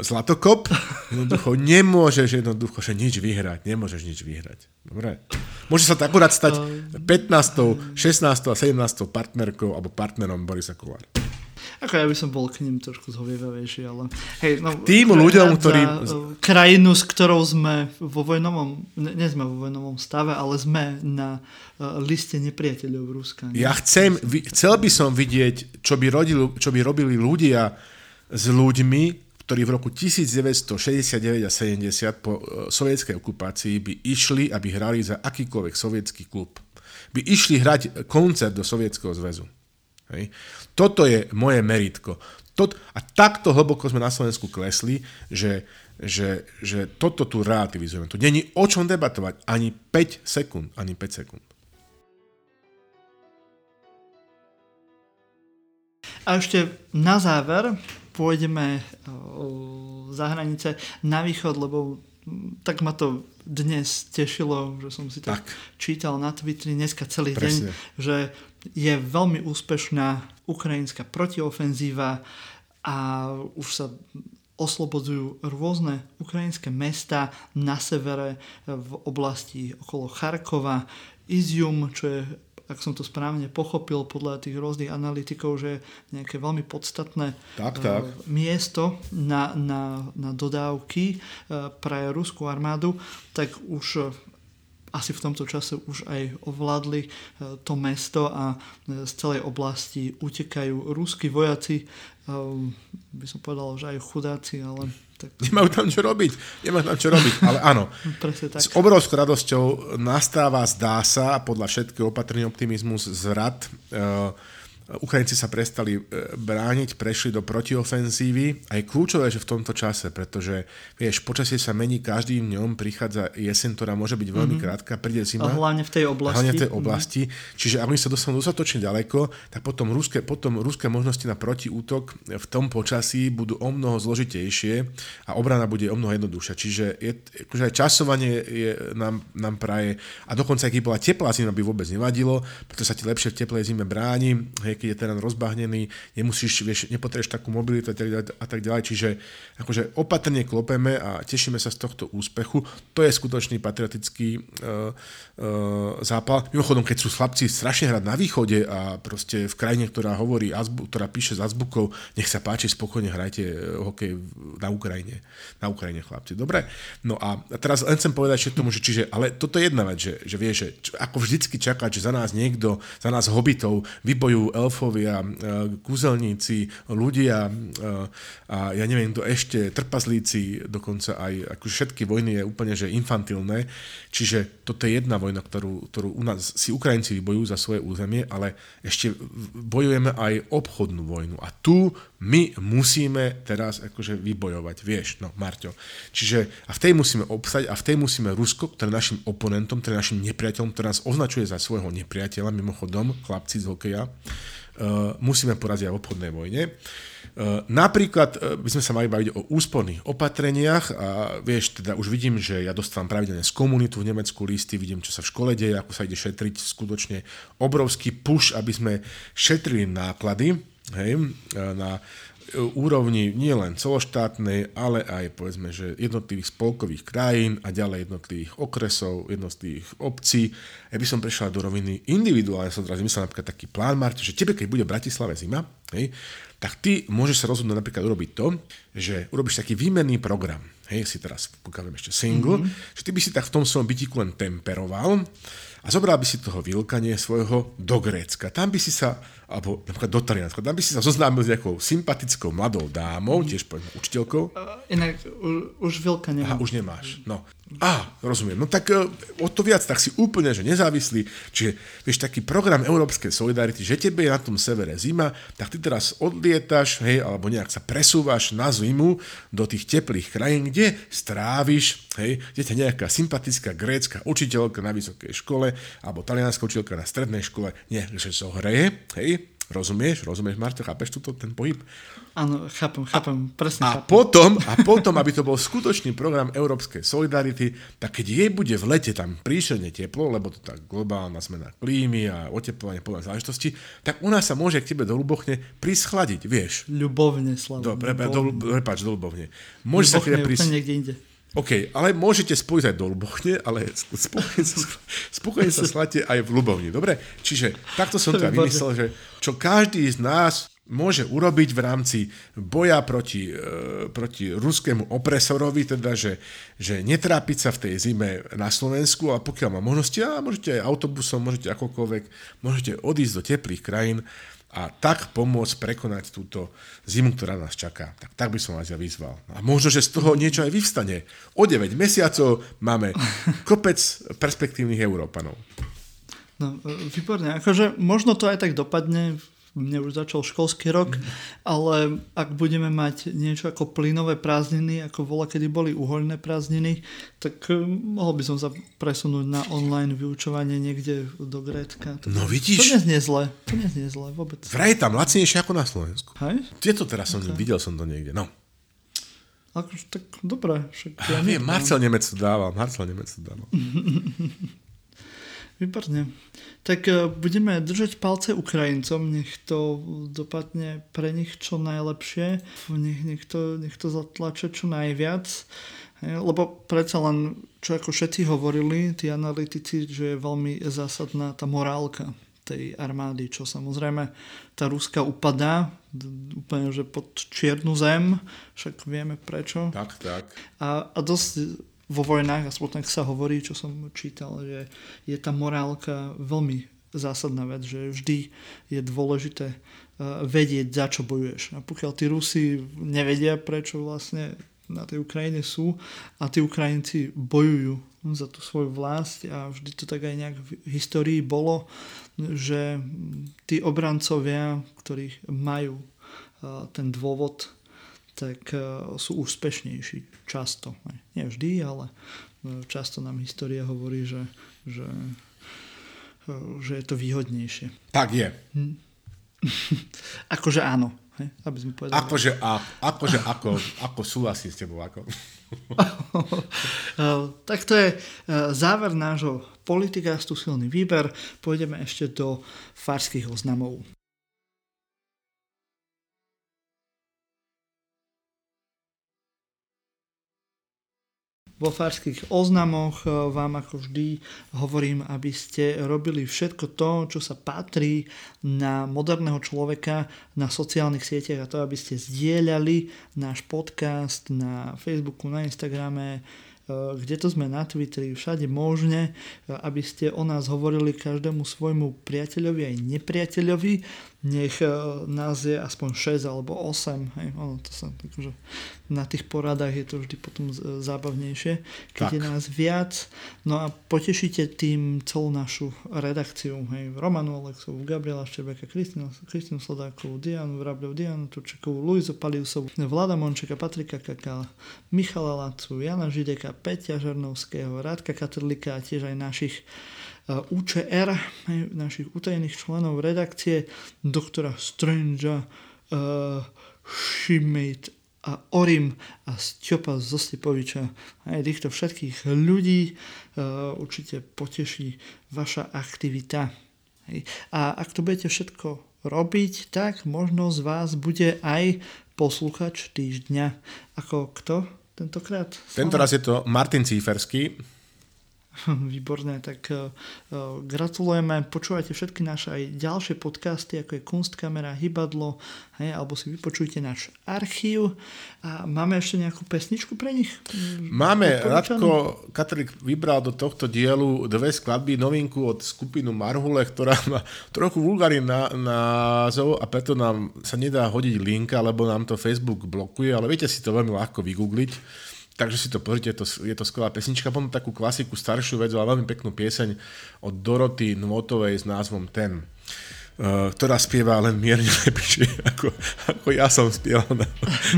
zlatokop, jednoducho nemôžeš jednoducho že nič vyhrať. Nemôžeš nič vyhrať. Dobre? Môže sa to akurát stať 15., 16. a 17. partnerkou alebo partnerom Borisa Kolára. Ako ja by som bol k ním trošku zhovievavejší, ale... Hej, no, tým ľuďom, ktorí- Krajinu, s ktorou sme vo vojnovom... Ne, nie sme vo vojnovom stave, ale sme na uh, liste nepriateľov Ruska. nie? Ja chcem, chcel by som vidieť, čo by, rodili, čo by robili ľudia s ľuďmi, ktorí v roku 1969 a 70 po e, sovietskej okupácii by išli, aby hrali za akýkoľvek sovietský klub. By išli hrať koncert do Sovietskeho zväzu. Hej. Toto je moje meritko. tot, a takto hlboko sme na Slovensku klesli, že, že, že toto tu relativizujeme. Tu není o čom debatovať ani 5 sekúnd, ani 5 sekúnd. A ešte na záver pôjdeme za hranice na východ, lebo tak ma to dnes tešilo, že som si tak, tak čítal na Twitteri dneska celý Presne. deň, že je veľmi úspešná ukrajinská protiofenzíva a už sa oslobodzujú rôzne ukrajinské mesta na severe v oblasti okolo Charkova, Izium, čo je ak som to správne pochopil podľa tých rôznych analytikov, že nejaké veľmi podstatné tak, tak. miesto na, na, na dodávky pre ruskú armádu, tak už asi v tomto čase už aj ovládli to mesto a z celej oblasti utekajú ruskí vojaci, by som povedal, že aj chudáci, ale tak... Nemajú tam čo robiť. Nemajú tam čo robiť, ale áno. tak. S obrovskou radosťou nastáva, zdá sa, podľa všetkého opatrný optimizmus zrad uh, Ukrajinci sa prestali e, brániť, prešli do protiofenzívy a je kľúčové, že v tomto čase, pretože vieš, počasie sa mení každým dňom, prichádza jeseň, ktorá môže byť veľmi mm-hmm. krátka, príde zima. A hlavne v tej oblasti. Hlavne v tej oblasti. Mm-hmm. Čiže ak oni sa dostanú dostatočne ďaleko, tak potom ruské, potom ruské možnosti na protiútok v tom počasí budú o mnoho zložitejšie a obrana bude o mnoho jednoduchšia. Čiže je, akože aj časovanie je, nám, nám praje a dokonca, keď bola teplá zima, by vôbec nevadilo, pretože sa ti lepšie v teplej zime bráni. Hej, keď je terén rozbahnený, nemusíš, vieš, nepotrebuješ takú mobilitu a tak ďalej, a tak ďalej. Čiže akože opatrne klopeme a tešíme sa z tohto úspechu. To je skutočný patriotický uh, uh, zápal. Mimochodom, keď sú chlapci strašne hrať na východe a proste v krajine, ktorá hovorí, ktorá píše s azbukou, nech sa páči, spokojne hrajte e, hokej na Ukrajine. Na Ukrajine, chlapci. Dobre? No a teraz len chcem povedať všetko tomu, že čiže, ale toto je jedna vec, že, že vieš, že ako vždycky čakať, že za nás niekto, za nás hobitov vybojujú elfovia, a kúzelníci, ľudia a ja neviem to ešte, trpazlíci, dokonca aj akože všetky vojny je úplne že infantilné. Čiže toto je jedna vojna, ktorú, ktorú u nás si Ukrajinci vybojujú za svoje územie, ale ešte bojujeme aj obchodnú vojnu. A tu my musíme teraz akože vybojovať, vieš, no Marťo. Čiže a v tej musíme obsať a v tej musíme Rusko, ktoré je našim oponentom, ktoré je našim nepriateľom, ktoré nás označuje za svojho nepriateľa, mimochodom, chlapci z hokeja, musíme poraziť aj v obchodnej vojne. Uh, napríklad uh, by sme sa mali baviť o úsporných opatreniach a vieš, teda už vidím, že ja dostávam pravidelne z komunitu v Nemecku listy, vidím, čo sa v škole deje, ako sa ide šetriť, skutočne obrovský push, aby sme šetrili náklady hej, na úrovni nielen celoštátnej, ale aj povedzme, že jednotlivých spolkových krajín a ďalej jednotlivých okresov, jednotlivých obcí. Ja by som prešiel do roviny individuálne, som teraz myslel napríklad taký plán, Marti, že tebe, keď bude v Bratislave zima, hej, tak ty môžeš sa rozhodnúť napríklad urobiť to, že urobíš taký výmenný program. Hej, si teraz pokiaľ ešte single, mm-hmm. že ty by si tak v tom svojom bytiku len temperoval a zobral by si toho vylkanie svojho do Grécka. Tam by si sa alebo napríklad do Talianska. Tam by si sa zoznámil s nejakou sympatickou mladou dámou, tiež poviem učiteľkou. Inak už, veľká nemám. Aha, už nemáš. No. Á, rozumiem. No tak uh, o to viac, tak si úplne, že nezávislý. Čiže, vieš, taký program Európskej solidarity, že tebe je na tom severe zima, tak ty teraz odlietaš, hej, alebo nejak sa presúvaš na zimu do tých teplých krajín, kde stráviš, hej, kde ťa nejaká sympatická grécka učiteľka na vysokej škole, alebo talianská učiteľka na strednej škole, nie, že zohreje, hej, Rozumieš? Rozumieš, Marto? Chápeš túto, ten pohyb? Áno, chápem, chápem, presne a chápem. Potom, a potom, aby to bol skutočný program Európskej solidarity, tak keď jej bude v lete tam príšerne teplo, lebo to tak globálna zmena klímy a oteplovanie podľa záležitosti, tak u nás sa môže k tebe do Ľubochne prischladiť, vieš. Ľubovne, Slav. Dobre, do, prepáč, do Ľubovne. Môže sa k prísť... niekde inde. OK, ale môžete spojiť aj do Ľubovne, ale spokojne sa, spokojne sa sláte aj v Ľubovni, dobre? Čiže takto som teda vymyslel, že čo každý z nás môže urobiť v rámci boja proti, e, proti ruskému opresorovi, teda že, že netrápiť sa v tej zime na Slovensku a pokiaľ má možnosti, a môžete aj autobusom, môžete akokoľvek, môžete odísť do teplých krajín, a tak pomôcť prekonať túto zimu, ktorá nás čaká. Tak, tak by som vás ja vyzval. A možno, že z toho niečo aj vyvstane. O 9 mesiacov máme kopec perspektívnych Európanov. No, výborne. Akože možno to aj tak dopadne mne už začal školský rok, ale ak budeme mať niečo ako plynové prázdniny, ako vola, kedy boli uhoľné prázdniny, tak eh, mohol by som sa presunúť na online vyučovanie niekde do Grécka. No vidíš? To neznie zle, to neznie zle vôbec. Vraj tam lacnejšie ako na Slovensku. Hej? Kde to teraz som, videl som to niekde, no. Akože, tak dobre. Však ja Ja viem. Marcel Nemec to dával, Marcel Nemec to dával. Výborne. Tak eh, budeme držať palce Ukrajincom, nech to dopadne pre nich čo najlepšie, nech, nech, to, nech to zatlače čo najviac. Hej, Lebo predsa len, čo ako všetci hovorili, tí analytici, že je veľmi zásadná tá morálka tej armády, čo samozrejme tá Ruska upadá úplne, že pod čiernu zem, však vieme prečo. Tak, tak. A, a dosť vo vojnách, aspoň tak sa hovorí, čo som čítal, že je tá morálka veľmi zásadná vec, že vždy je dôležité uh, vedieť, za čo bojuješ. A pokiaľ tí Rusi nevedia, prečo vlastne na tej Ukrajine sú a tí Ukrajinci bojujú za tú svoju vlast a vždy to tak aj nejak v histórii bolo, že tí obrancovia, ktorí majú uh, ten dôvod tak eh, sú úspešnejší. Často. Nie vždy, ale eh, často nám história hovorí, že, že, eh, že je to výhodnejšie. Tak je. Akože áno. Hej? Aby sme povedali. Akože, a, akože ako, ako súhlasím s tebou. Ako. Tak to je záver nášho politikastu Silný výber. Pôjdeme ešte do farských oznamov. Vo farských oznamoch eh, vám ako vždy hovorím, aby ste robili všetko to, čo sa patrí na moderného človeka na sociálnych sieťach a to, aby ste zdieľali náš podcast na Facebooku, na Instagrame, eh, kde to sme na Twitteri, všade možne, eh, aby ste o nás hovorili každému svojmu priateľovi aj nepriateľovi. Nech eh, nás je aspoň 6 alebo 8. Hej, ono to sa, akože, na tých poradách je to vždy potom z- zábavnejšie, keď Tak. je nás viac. No a potešíte tým celú našu redakciu. Hej, Romanu Alexovu, Gabriela Štebeka, Kristinu, Kristinu Slodákovú, Dianu Vrabľov, Dianu Turčekovú, Luizu Paliusovu, Vlada Mončeka, Patrika Kaka, Michala Lacu, Jana Žideka, Peťa Žarnovského, Rádka Katrlika a tiež aj našich UČR, našich utajených členov redakcie, doktora Strangea, uh, Shimate a Orim a Stiopa Zostipoviča. Aj týchto všetkých ľudí uh, určite poteší vaša aktivita. A ak to budete všetko robiť, tak možno z vás bude aj posluchač týždňa. Ako kto tentokrát? Tento raz je to Martin Cíferský. Výborné, tak uh, gratulujeme. Počúvajte všetky naše aj ďalšie podcasty, ako je Kunstkamera, Hybadlo, hej, alebo si vypočujte náš archív. A máme ešte nejakú pesničku pre nich? Máme, Odporúčanú? Radko Katrik vybral do tohto dielu dve skladby, novinku od skupinu Marhule, ktorá má trochu vulgárny názov a preto nám sa nedá hodiť linka, lebo nám to Facebook blokuje, ale viete si to veľmi ľahko vygoogliť. Takže si to pozrite, je to, je to skvelá pesnička. Potom takú klasiku, staršiu vec, ale veľmi peknú pieseň od Doroty Nvotovej s názvom Ten. Uh, ktorá spieva len mierne lepšie, ako, ako ja som spieval. Na,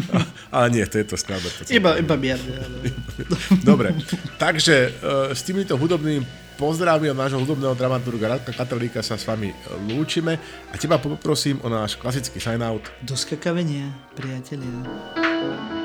ale nie, to je to skladba. Iba, iba mierne. ale- Dobre, takže uh, s týmito hudobnými pozdravmi od nášho hudobného dramaturga Radka Katrolíka sa s vami lúčime a teba poprosím o náš klasický sign-out. Do skakavenia, priatelia.